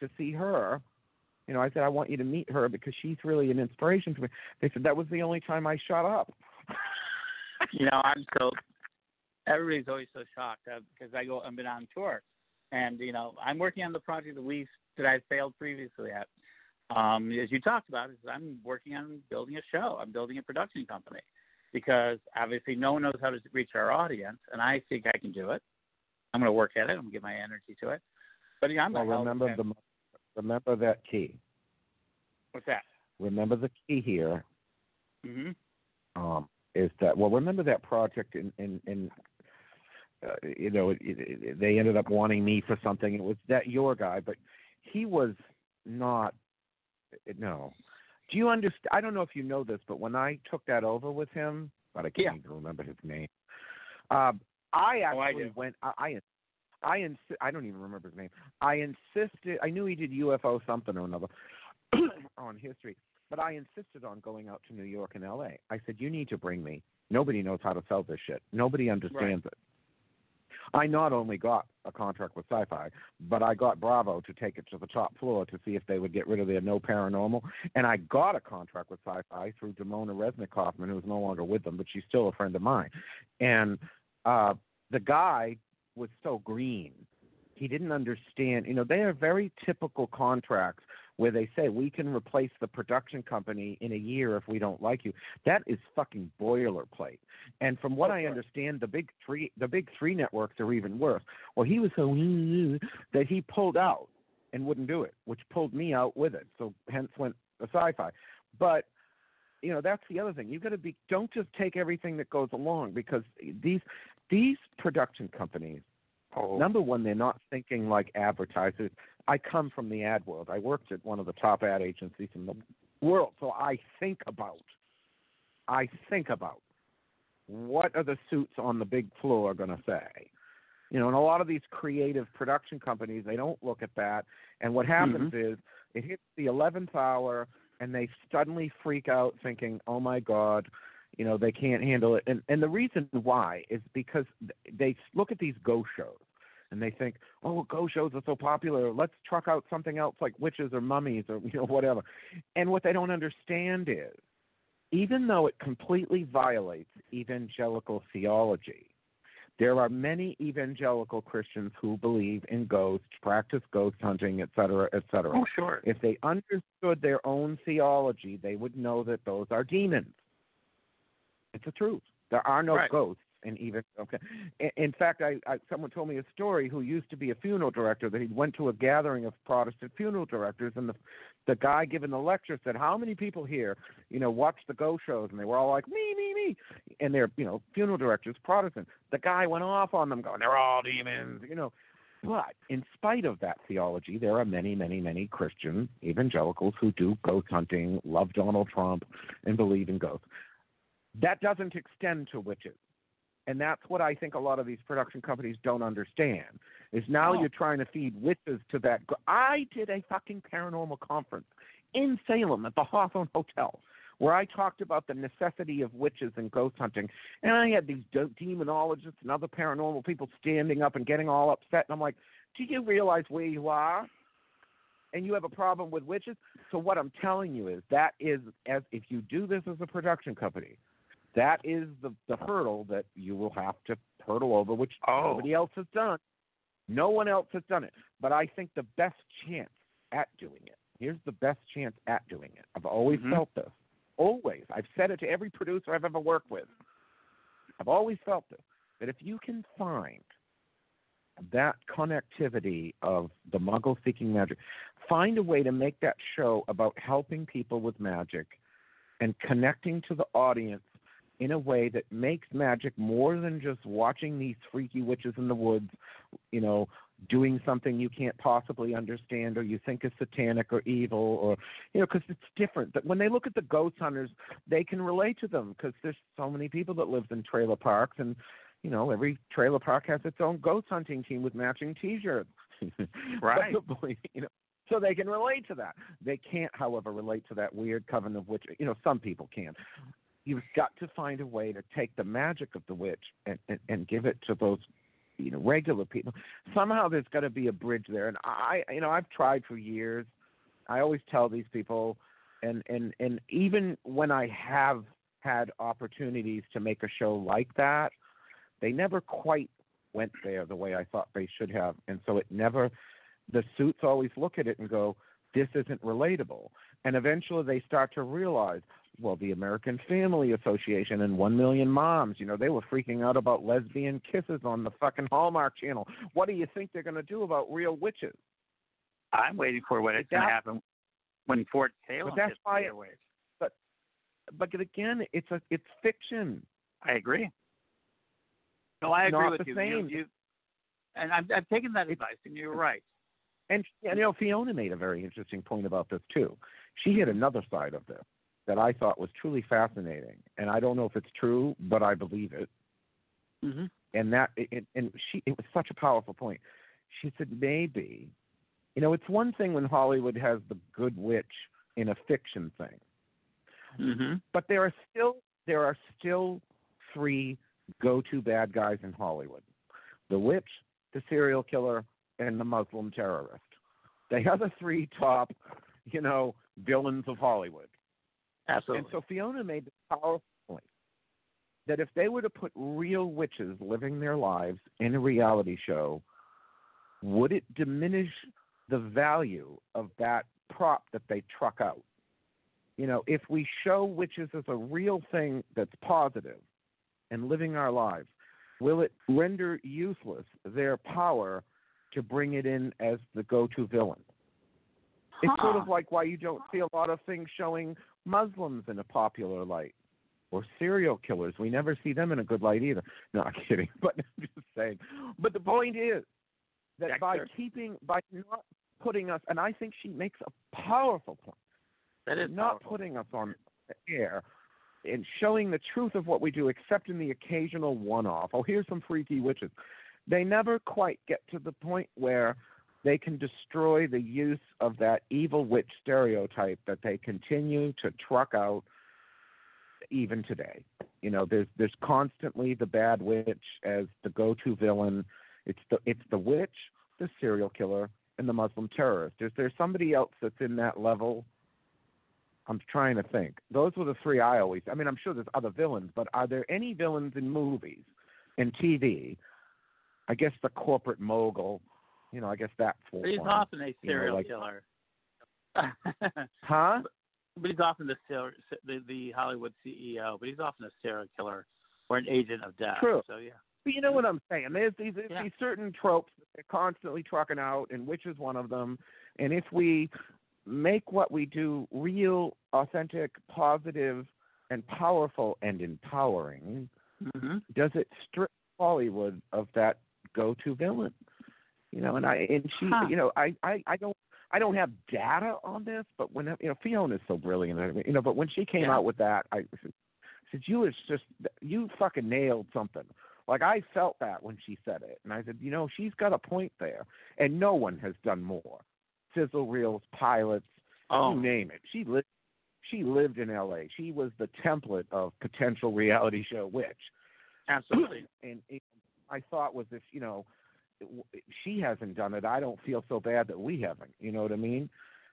to see her, you know, I said I want you to meet her because she's really an inspiration to me. They said that was the only time I shut up. you know, I'm so everybody's always so shocked because uh, I go I've been on tour and you know I'm working on the project that we that I failed previously at. Um, as you talked about, is I'm working on building a show. I'm building a production company because obviously no one knows how to reach our audience, and I think I can do it. I'm going to work at it. I'm going to give my energy to it. But yeah, I'm well, remember the remember that key. What's that? Remember the key here. Mm-hmm. Um, is that well? Remember that project in in, in uh, you know, it, it, they ended up wanting me for something. It was that your guy, but he was not. No. Do you understand? I don't know if you know this, but when I took that over with him, but I can't yeah. even remember his name. Uh, I actually oh, I went. I, I I I don't even remember his name. I insisted. I knew he did UFO something or another [CLEARS THROAT] on history, but I insisted on going out to New York and L.A. I said, "You need to bring me. Nobody knows how to sell this shit. Nobody understands right. it." I not only got a contract with Sci-Fi, but I got Bravo to take it to the top floor to see if they would get rid of their no paranormal, and I got a contract with Sci-Fi through Damona Resnick Kaufman, who's no longer with them, but she's still a friend of mine, and uh, the guy was so green. He didn't understand. You know, they are very typical contracts where they say we can replace the production company in a year if we don't like you. That is fucking boilerplate. And from what I understand, the big three the big three networks are even worse. Well, he was so [LAUGHS] that he pulled out and wouldn't do it, which pulled me out with it. So hence went the sci-fi. But you know that's the other thing. You've got to be. Don't just take everything that goes along because these these production companies. Oh. Number one, they're not thinking like advertisers. I come from the ad world. I worked at one of the top ad agencies in the world, so I think about. I think about what are the suits on the big floor going to say? You know, and a lot of these creative production companies, they don't look at that. And what happens mm-hmm. is it hits the 11th hour and they suddenly freak out thinking, oh my God, you know they can't handle it and and the reason why is because they look at these ghost shows and they think oh ghost shows are so popular let's truck out something else like witches or mummies or [LAUGHS] you know whatever and what they don't understand is even though it completely violates evangelical theology there are many evangelical Christians who believe in ghosts, practice ghost hunting, et cetera, et cetera. Oh, sure. If they understood their own theology, they would know that those are demons. It's the truth. There are no Right. ghosts in even okay. In, fact, I, I someone told me a story who used to be a funeral director that he went to a gathering of Protestant funeral directors, and the the guy giving the lecture said, "How many people here, you know, watch the ghost shows?" And they were all like, "Me, me, me," and they're you know funeral directors, Protestant. The guy went off on them, going, "They're all demons," you know. But in spite of that theology, there are many, many, many Christian evangelicals who do ghost hunting, love Donald Trump, and believe in ghosts. That doesn't extend to witches. And that's what I think a lot of these production companies don't understand. Is now Oh. you're trying to feed witches to that. I did a fucking paranormal conference in Salem at the Hawthorne Hotel where I talked about the necessity of witches and ghost hunting. And I had these de- demonologists and other paranormal people standing up and getting all upset. And I'm like, do you realize where you are? And you have a problem with witches? So what I'm telling you is that is as if you do this as a production company, that is the, the hurdle that you will have to hurdle over, which Oh. nobody else has done. No one else has done it. But I think the best chance at doing it, here's the best chance at doing it. I've always Mhm. felt this. Always. I've said it to every producer I've ever worked with. I've always felt this. That if you can find that connectivity of the muggle seeking magic, find a way to make that show about helping people with magic and connecting to the audience in a way that makes magic more than just watching these freaky witches in the woods, you know, doing something you can't possibly understand or you think is satanic or evil or you know because it's different. That when they look at the ghost hunters they can relate to them because there's so many people that live in trailer parks and you know every trailer park has its own ghost hunting team with matching t-shirts. [LAUGHS] Right. Probably, you know so they can relate to that. They can't however relate to that weird coven of witch you know some people can you've got to find a way to take the magic of the witch and, and, and give it to those you know regular people. Somehow there's got to be a bridge there. And i you know i've tried for years. I always tell these people and and and even when i have had opportunities to make a show like that they never quite went there the way i thought they should have. And so it never the suits always look at it and go this isn't relatable and eventually they start to realize well, the American Family Association and One Million Moms, you know, they were freaking out about lesbian kisses on the fucking Hallmark Channel. What do you think they're going to do about real witches? I'm waiting for what is going to happen when Fort Salem But that's gets why airwaves. But again, it's a it's fiction. I agree. No, I agree Not with you. You, you and I've, I've taken that advice, and you're right. And you know, Fiona made a very interesting point about this too. She had another side of this that I thought was truly fascinating, and I don't know if it's true, but I believe it. Mm-hmm. and that it, and she it was such a powerful point she said maybe you know it's one thing when hollywood has the good witch in a fiction thing Mm-hmm. but there are still there are still three go to bad guys in hollywood the witch the serial killer and the muslim terrorist they are the three top you know villains of hollywood Absolutely. and so Fiona made the powerful point that if they were to put real witches living their lives in a reality show, would it diminish the value of that prop that they truck out? You know, if we show witches as a real thing that's positive and living our lives, will it render useless their power to bring it in as the go to villain? It's sort of like why you don't see a lot of things showing Muslims in a popular light or serial killers. We never see them in a good light either. No, I'm [LAUGHS] kidding, but I'm just saying. But the point is that by keeping, by not putting us, and I think she makes a powerful point, that is not powerful. putting us on the air and showing the truth of what we do, except in the occasional one off. Oh, here's some freaky witches. They never quite get to the point where they can destroy the use of that evil witch stereotype that they continue to truck out. even today. You know, there's there's constantly the bad witch as the go-to villain. It's the it's the witch, the serial killer, and the Muslim terrorist. Is there somebody else that's in that level? I'm trying to think. Those were the three I always. I mean, I'm sure there's other villains, but are there any villains in movies, in TV? I guess the corporate mogul. You know, I guess that's But he's often a you know, serial like- killer. [LAUGHS] Huh? but he's often the, the the Hollywood CEO. But he's often a serial killer or an agent of death. True. So yeah. But you know what I'm saying? There's these there's Yeah. these certain tropes that they're constantly trucking out, and which is one of them. And if we make what we do real, authentic, positive, and powerful and empowering, hmm does it strip Hollywood of that go-to villain? You know, and I and she, Huh. you know, I, I I don't I don't have data on this, but when you know Fiona is so brilliant, you know, but when she came Yeah. out with that, I said, "You was just you fucking nailed something." Like I felt that when she said it, and I said, "You know, she's got a point there, and no one has done more." Sizzle reels, pilots, Oh, you name it. She lived. She lived in L.A. She was the template of potential reality show witch absolutely. and it, I thought was if you know she hasn't done it, I don't feel so bad that we haven't. You know what I mean?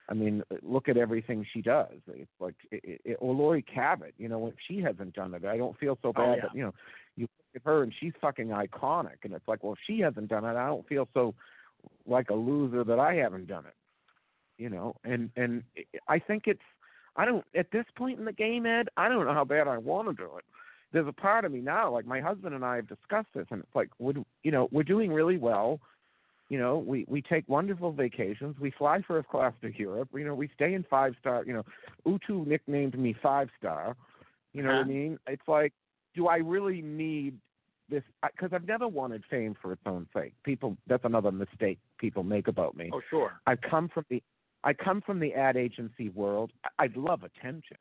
I mean, look at everything she does. It's like, it, it, or Laurie Cabot. You know, when she hasn't done it, I don't feel so Oh, bad yeah. that you know you look at her and she's fucking iconic, and it's like, well, if she hasn't done it, I don't feel so like a loser that I haven't done it. You know, and and I think it's I don't at this point in the game, Ed. I don't know how bad I want to do it there's a part of me now, like my husband and I have discussed this, and it's like, we're, you know, we're doing really well. You know, we we take wonderful vacations. We fly first class to Europe. You know, we stay in five star. You know, Utu nicknamed me five star. You know what I Uh-huh. mean? It's like, do I really need this? Because I've never wanted fame for its own sake. People, that's another mistake people make about me. Oh, sure. I come from the I come from the ad agency world. I, I love attention.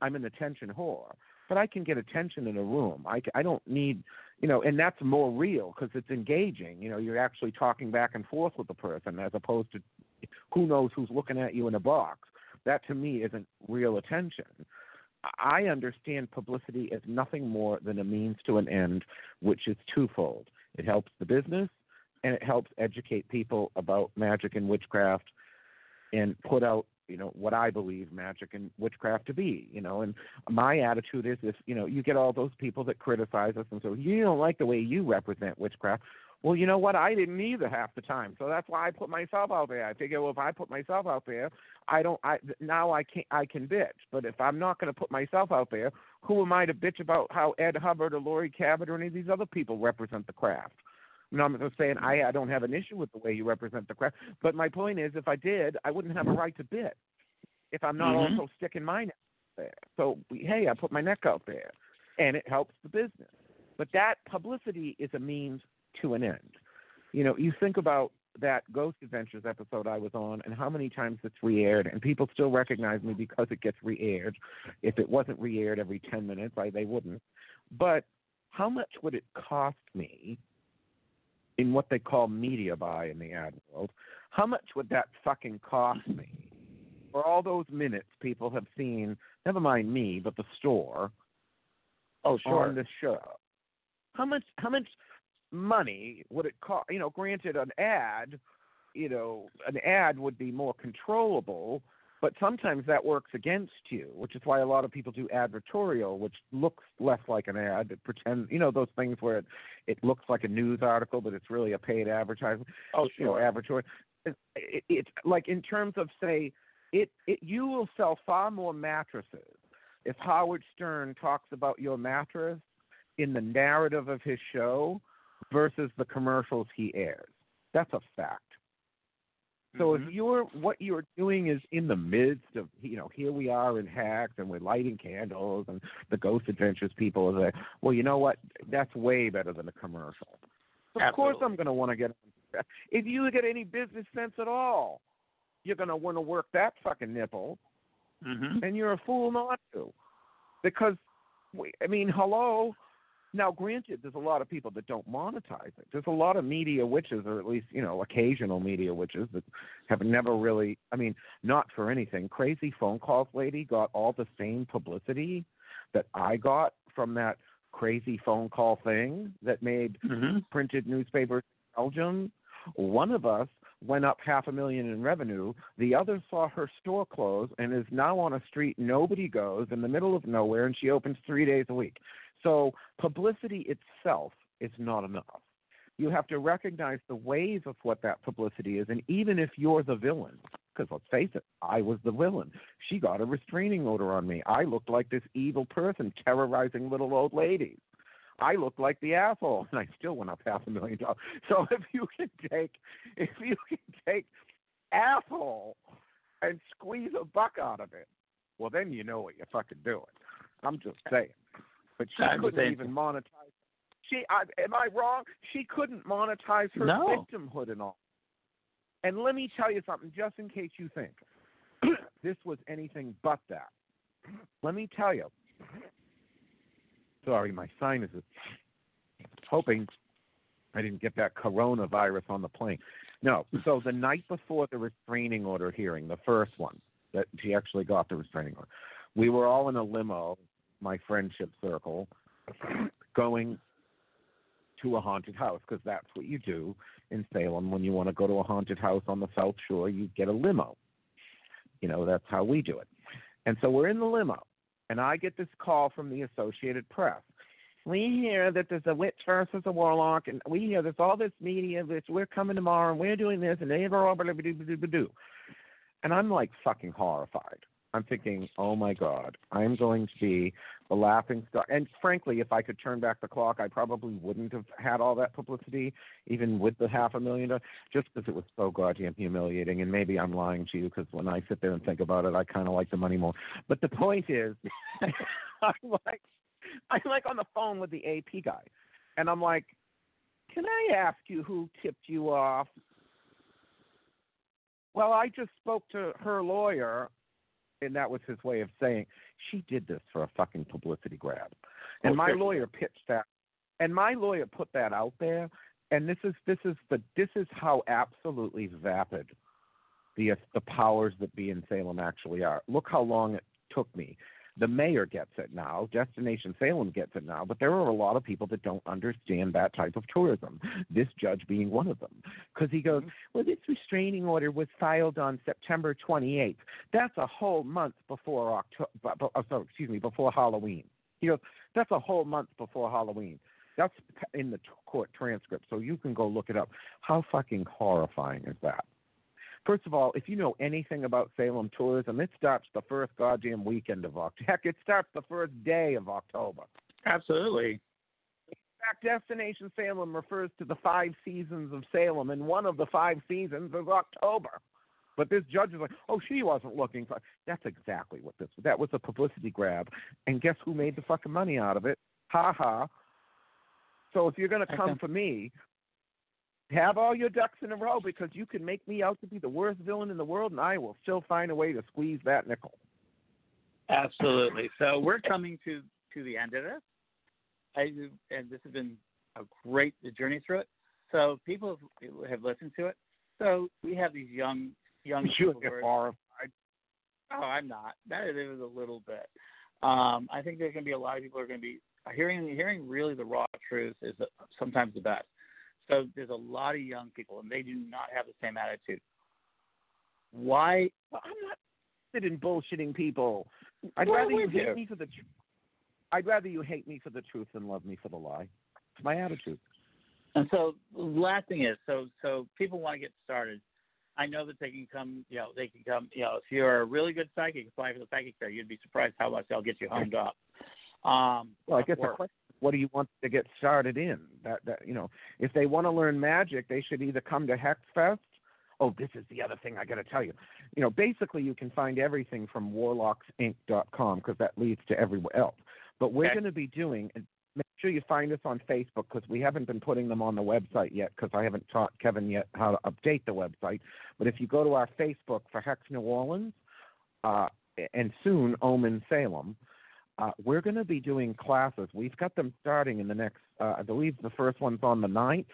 I'm an attention whore, but I can get attention in a room. I, I don't need, you know, and that's more real because it's engaging. You know, you're actually talking back and forth with the person as opposed to who knows who's looking at you in a box. That to me isn't real attention. I understand publicity as nothing more than a means to an end, which is twofold. It helps the business and it helps educate people about magic and witchcraft and put out you know what I believe magic and witchcraft to be. You know, and my attitude is if you know you get all those people that criticize us and so you don't like the way you represent witchcraft. Well, you know what? I didn't either half the time, so that's why I put myself out there. I figure, well, if I put myself out there, I don't. I now I can I can bitch, but if I'm not going to put myself out there, who am I to bitch about how Ed Hubbard or Laurie Cabot or any of these other people represent the craft? You know, I'm just saying I, I don't have an issue with the way you represent the craft, but my point is, if I did, I wouldn't have a right to bitch if I'm not Mhm. also sticking my neck there. So hey, I put my neck out there, and it helps the business. But that publicity is a means to an end. You know, you think about that Ghost Adventures episode I was on and how many times it's re-aired, and people still recognize me because it gets re-aired. If it wasn't re-aired every 10 minutes, I, they wouldn't. But how much would it cost me in what they call media buy in the ad world? How much would that fucking cost me for all those minutes people have seen? Never mind me, but the store Oh, sure. on the show. How much? How much money would it cost? You know, granted, an ad, you know, an ad would be more controllable, but sometimes that works against you, which is why a lot of people do advertorial, which looks less like an ad. It pretends, you know, those things where it, it looks like a news article, but it's really a paid advertisement oh, you know, sure. advertorial. It, it, it's like in terms of say, it, it you will sell far more mattresses if Howard Stern talks about your mattress in the narrative of his show versus the commercials he airs. That's a fact. So Mhm. if you're what you're doing is in the midst of you know here we are in Hex and we're lighting candles and the Ghost Adventures people are there. Well, you know what? That's way better than a commercial. So of course I'm going to want to get. If you get any business sense at all, you're going to want to work that fucking nipple, Mhm. and you're a fool not to, because we- I mean, hello. Now, granted, there's a lot of people that don't monetize it. There's a lot of media witches, or at least you know, occasional media witches that have never really. I mean, not for anything. Crazy phone calls lady got all the same publicity that I got from that crazy phone call thing that made Mm-hmm. printed newspapers in Belgium. One of us went up half a million in revenue. The other saw her store close and is now on a street nobody goes in the middle of nowhere, and she opens three days a week. So publicity itself is not enough. You have to recognize the wave of what that publicity is, and even if you're the villain, because let's face it, I was the villain. She got a restraining order on me. I looked like this evil person terrorizing little old ladies. I looked like the asshole, [LAUGHS] and I still went up half a million dollars. [LAUGHS] So if you can take, if you can take asshole and squeeze a buck out of it, well, then you know what you're fucking doing. I'm just saying. But she I'm couldn't even monetize. She, I, am I wrong? She couldn't monetize her No. victimhood and all. And let me tell you something, just in case you think [CLEARS THROAT] this was anything but that. Let me tell you. Sorry, my sign is Hoping I didn't get that coronavirus on the plane. No. So the night before the restraining order hearing, the first one that she actually got the restraining order, we were all in a limo, my friendship circle, going to a haunted house because that's what you do in Salem when you want to go to a haunted house on the South Shore. You get a limo. You know that's how we do it. And so we're in the limo, and I get this call from the Associated Press. We hear that there's a witch versus a warlock, and we hear there's all this media. This we're coming tomorrow, and we're doing this, and they ever do. And I'm like fucking horrified. I'm thinking, oh my god, I'm going to be the laughing stock. And frankly, if I could turn back the clock, I probably wouldn't have had all that publicity, even with the half a million, dollars, just because it was so goddamn humiliating. And maybe I'm lying to you because when I sit there and think about it, I kind of like the money more. But the point is, [LAUGHS] I'm like, I'm like on the phone with the AP guy, and I'm like, can I ask you who tipped you off? Well, I just spoke to her lawyer, and that was his way of saying she did this for a fucking publicity grab. And oh, my lawyer pitched that, and my lawyer put that out there. And this is this is the this is how absolutely vapid the the powers that be in Salem actually are. Look how long it took me. The mayor gets it now. Destination Salem gets it now. But there are a lot of people that don't understand that type of tourism. This judge being one of them, because he goes, mm-hmm. "Well, this restraining order was filed on September 28th. That's a whole month before October. Oh, sorry, excuse me, before Halloween." He goes, "That's a whole month before Halloween." That's in the t- court transcript, so you can go look it up. How fucking horrifying is that? First of all, if you know anything about Salem tourism, it starts the first goddamn weekend of October. [LAUGHS] Heck, it starts the first day of October. Absolutely. In fact, Destination Salem refers to the five seasons of Salem, and one of the five seasons is October. But this judge is like, oh, she wasn't looking for. That's exactly what this. That was a publicity grab, and guess who made the fucking money out of it? Ha ha. So if you're gonna come Okay. for me, have all your ducks in a row because you can make me out to be the worst villain in the world, and I will still find a way to squeeze that nickel. Absolutely. So we're coming to to the end of this. I, and this has been a great journey through it. So people have, have listened to it. So we have these young young You people. who are- horrified. Oh, I'm not. That is, it was a little bit. Um, I think there's going to be a lot of people who are going to be hearing hearing really the raw truth is sometimes the best. So there's a lot of young people, and they do not have the same attitude. Why? Well, I'm not interested in bullshitting people. I'd Well, rather you hate me for the truth. I'd rather you hate me for the truth than love me for the lie. It's my attitude. And so the last thing is, so so people want to get started. I know that they can come, you know, they can come, you know, if you're a really good psychic, apply for the psychic fair. You'd be surprised how much they'll get you homed up. Um, Well, I guess the question what do you want to get started in? That that you know, if they want to learn magic, they should either come to Hex Fest. Oh, this is the other thing I got to tell you. You know, basically, you can find everything from warlocksinc.com because that leads to everywhere else. But we're Okay. going to be doing. Make sure you find us on Facebook because we haven't been putting them on the website yet because I haven't taught Kevin yet how to update the website. But if you go to our Facebook for Hex New Orleans, uh, and soon Omen Salem, uh, we're going to be doing classes. We've got them starting in the next, uh, I believe the first one's on the 9th.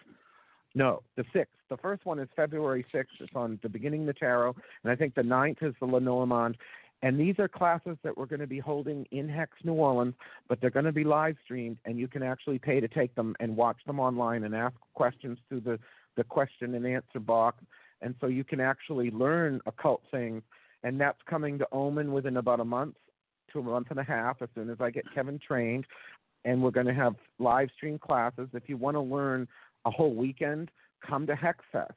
No, the 6th. The first one is February 6th. It's on the beginning of the tarot. And I think the 9th is the Lenormand. And these are classes that we're going to be holding in Hex New Orleans, but they're going to be live streamed, and you can actually pay to take them and watch them online and ask questions through the, the question and answer box. And so you can actually learn occult things. And that's coming to Omen within about a month to a month and a half as soon as I get Kevin trained. And we're going to have live stream classes. If you want to learn a whole weekend, come to HexFest.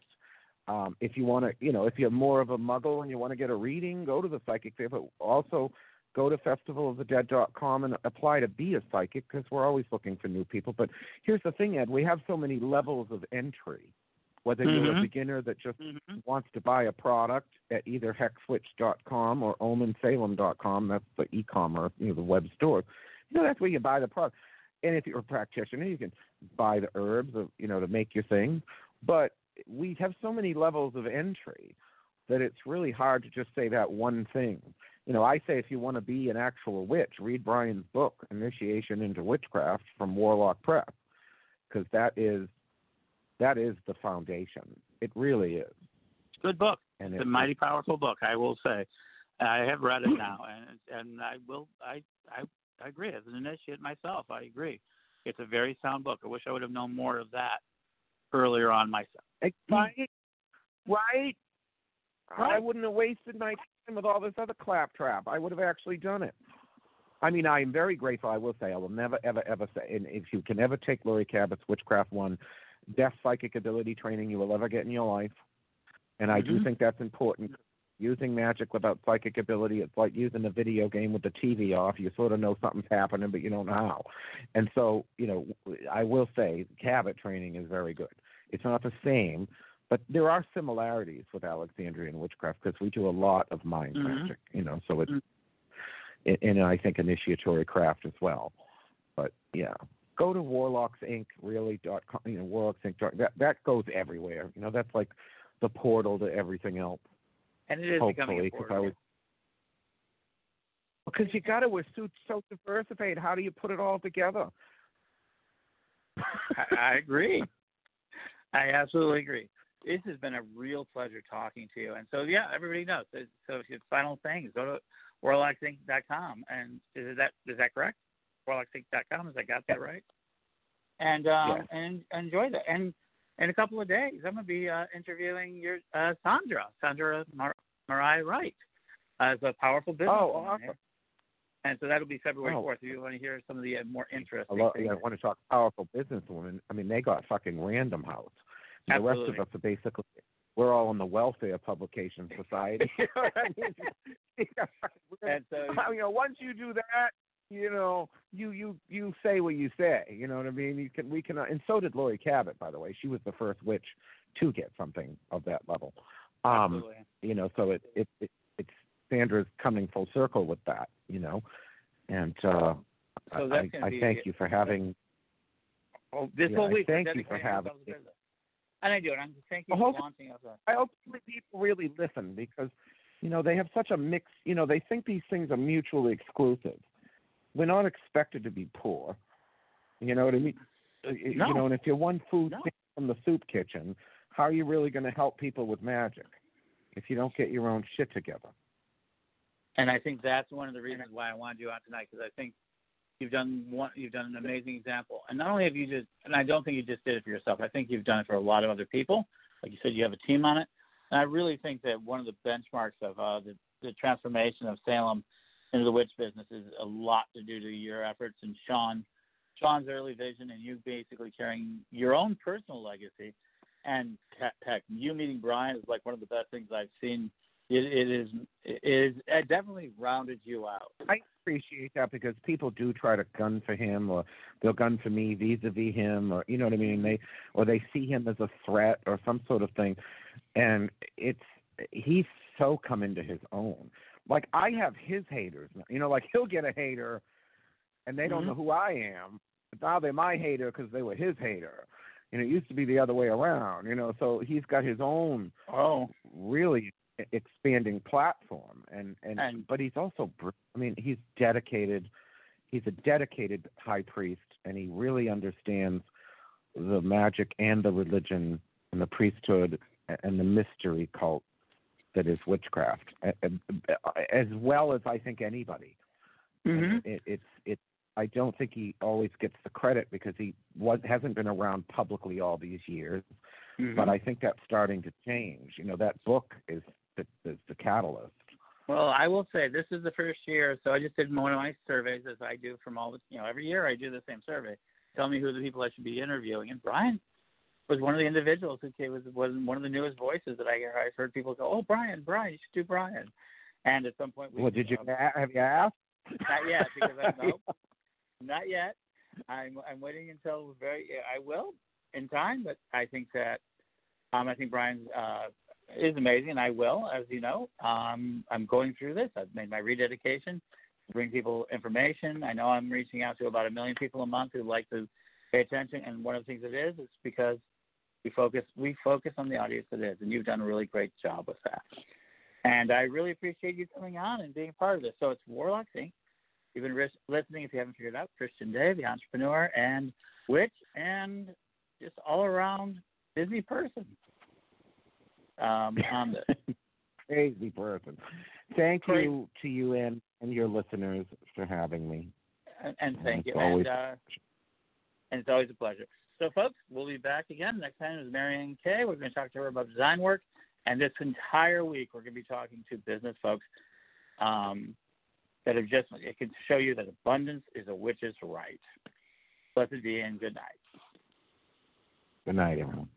Um, if you want to, you know, if you're more of a muggle and you want to get a reading, go to the psychic fair. But also go to festivalofthedead.com and apply to be a psychic because we're always looking for new people. But here's the thing, Ed: we have so many levels of entry. Whether mm-hmm. you're a beginner that just mm-hmm. wants to buy a product at either hexwitch.com or omensalem.com, that's the e-commerce, you know, the web store. You know, that's where you buy the product. And if you're a practitioner, you can buy the herbs, of, you know, to make your thing. But we have so many levels of entry that it's really hard to just say that one thing. You know, I say if you want to be an actual witch, read Brian's book, Initiation into Witchcraft from Warlock Press, because that is that is the foundation. It really is. Good book. And it's it, a mighty powerful book, I will say. I have read it now, and and I will. I I I agree. As an initiate myself, I agree. It's a very sound book. I wish I would have known more of that earlier on myself. Hmm. Right. Right. I wouldn't have wasted my time with all this other claptrap. I would have actually done it. I mean, I am very grateful. I will say, I will never, ever, ever say, and if you can ever take Laurie Cabot's Witchcraft One, best psychic ability training you will ever get in your life, and I mm-hmm. do think that's important. Using magic without psychic ability, it's like using a video game with the TV off. You sort of know something's happening, but you don't know how. And so, you know, I will say, Cabot training is very good. It's not the same, but there are similarities with Alexandrian witchcraft because we do a lot of mind mm-hmm. magic, you know. So it's mm-hmm. and I think initiatory craft as well. But yeah, go to Warlocks Inc. Really dot com, you know Warlocks Inc. That that goes everywhere. You know, that's like the portal to everything else. And it is hopefully, because I was. Because you got to, we're so, so diversified. How do you put it all together? I, I agree. I absolutely agree. This has been a real pleasure talking to you. And so, yeah, everybody knows. So, if your final thing is go to warlocksinc.com. And is that is that correct? Warlocksinc.com. Has I got that right? And um, yes. and enjoy that. And in a couple of days, I'm going to be uh, interviewing your uh, Sandra, Sandra Mar- Mariah Wright, as a powerful business. Oh, awesome. And so that'll be February oh. 4th. If you want to hear some of the uh, more interesting I, love, things. yeah, I want to talk powerful businesswomen. I mean, they got fucking Random House. The rest of us are basically we're all in the welfare publication society. [LAUGHS] you know I mean? [LAUGHS] and so, [LAUGHS] you know, once you do that, you know, you you you say what you say. You know what I mean? You can we can, and so did Laurie Cabot, by the way. She was the first witch to get something of that level. Um, Absolutely. You know, so it it, it it's Sandra's coming full circle with that. You know, and uh, so I, I be, thank you for having. Oh, this yeah, whole week. Thank you for having. And I do, and I'm thank you for launching us. I hope people really listen because, you know, they have such a mix. You know, they think these things are mutually exclusive. We're not expected to be poor. You know what I mean? No. You know, and if you're one food no. from the soup kitchen, how are you really going to help people with magic if you don't get your own shit together? And I think that's one of the reasons why I wanted you on tonight because I think you've done one, you've done an amazing example. And not only have you just, and I don't think you just did it for yourself. I think you've done it for a lot of other people. Like you said, you have a team on it. And I really think that one of the benchmarks of uh, the, the transformation of Salem into the witch business is a lot to do to your efforts. And Sean, Sean's early vision, and you basically carrying your own personal legacy. And heck, you meeting Brian is like one of the best things I've seen. It, it is it is it definitely rounded you out. I appreciate that because people do try to gun for him or they'll gun for me vis-a-vis him or you know what I mean? They or they see him as a threat or some sort of thing. And it's he's so come into his own like I have his haters you know like he'll get a hater and they don't mm-hmm. know who I am. But now they're my hater because they were his hater. And it used to be the other way around you know? So he's got his own oh. really expanding platform. And, and and but he's also i mean he's dedicated he's a dedicated high priest and he really understands the magic and the religion and the priesthood and the mystery cult that is witchcraft, as well as I think anybody. Mm-hmm. It, it's it. I don't think he always gets the credit because he was hasn't been around publicly all these years. Mm-hmm. But I think that's starting to change. You know, that book is the, is the catalyst. Well, I will say this is the first year, so I just did one of my surveys as I do from all the, you know, every year I do the same survey. Tell me who the people I should be interviewing, and Brian was one of the individuals who came, was was one of the newest voices that I I've heard people go, oh Brian, Brian, you should do Brian. And at some point, we, well, did you um, have you asked? Not yet, because I know [LAUGHS] not yet. I'm I'm waiting until very I will in time, but I think that um I think Brian uh is amazing and I will, as you know. Um I'm going through this. I've made my rededication to bring people information. I know I'm reaching out to about a million people a month who like to pay attention and one of the things it is is because we focus we focus on the audience that is, and you've done a really great job with that. And I really appreciate you coming on and being a part of this. So it's Warlocks Inc. You've been listening, if you haven't figured it out, Christian Day, the entrepreneur and witch, and just all around busy person. Um, on this. [LAUGHS] Crazy person. Thank Great. you to you and, and your listeners for having me. And, and thank It's you. always- and, uh, and it's always a pleasure. So, folks, we'll be back again. Next time is Marianne Kay. We're going to talk to her about design work. And this entire week, we're going to be talking to business folks um, that have just, it can show you that abundance is a witch's right. Blessed be and good night. Good night, everyone.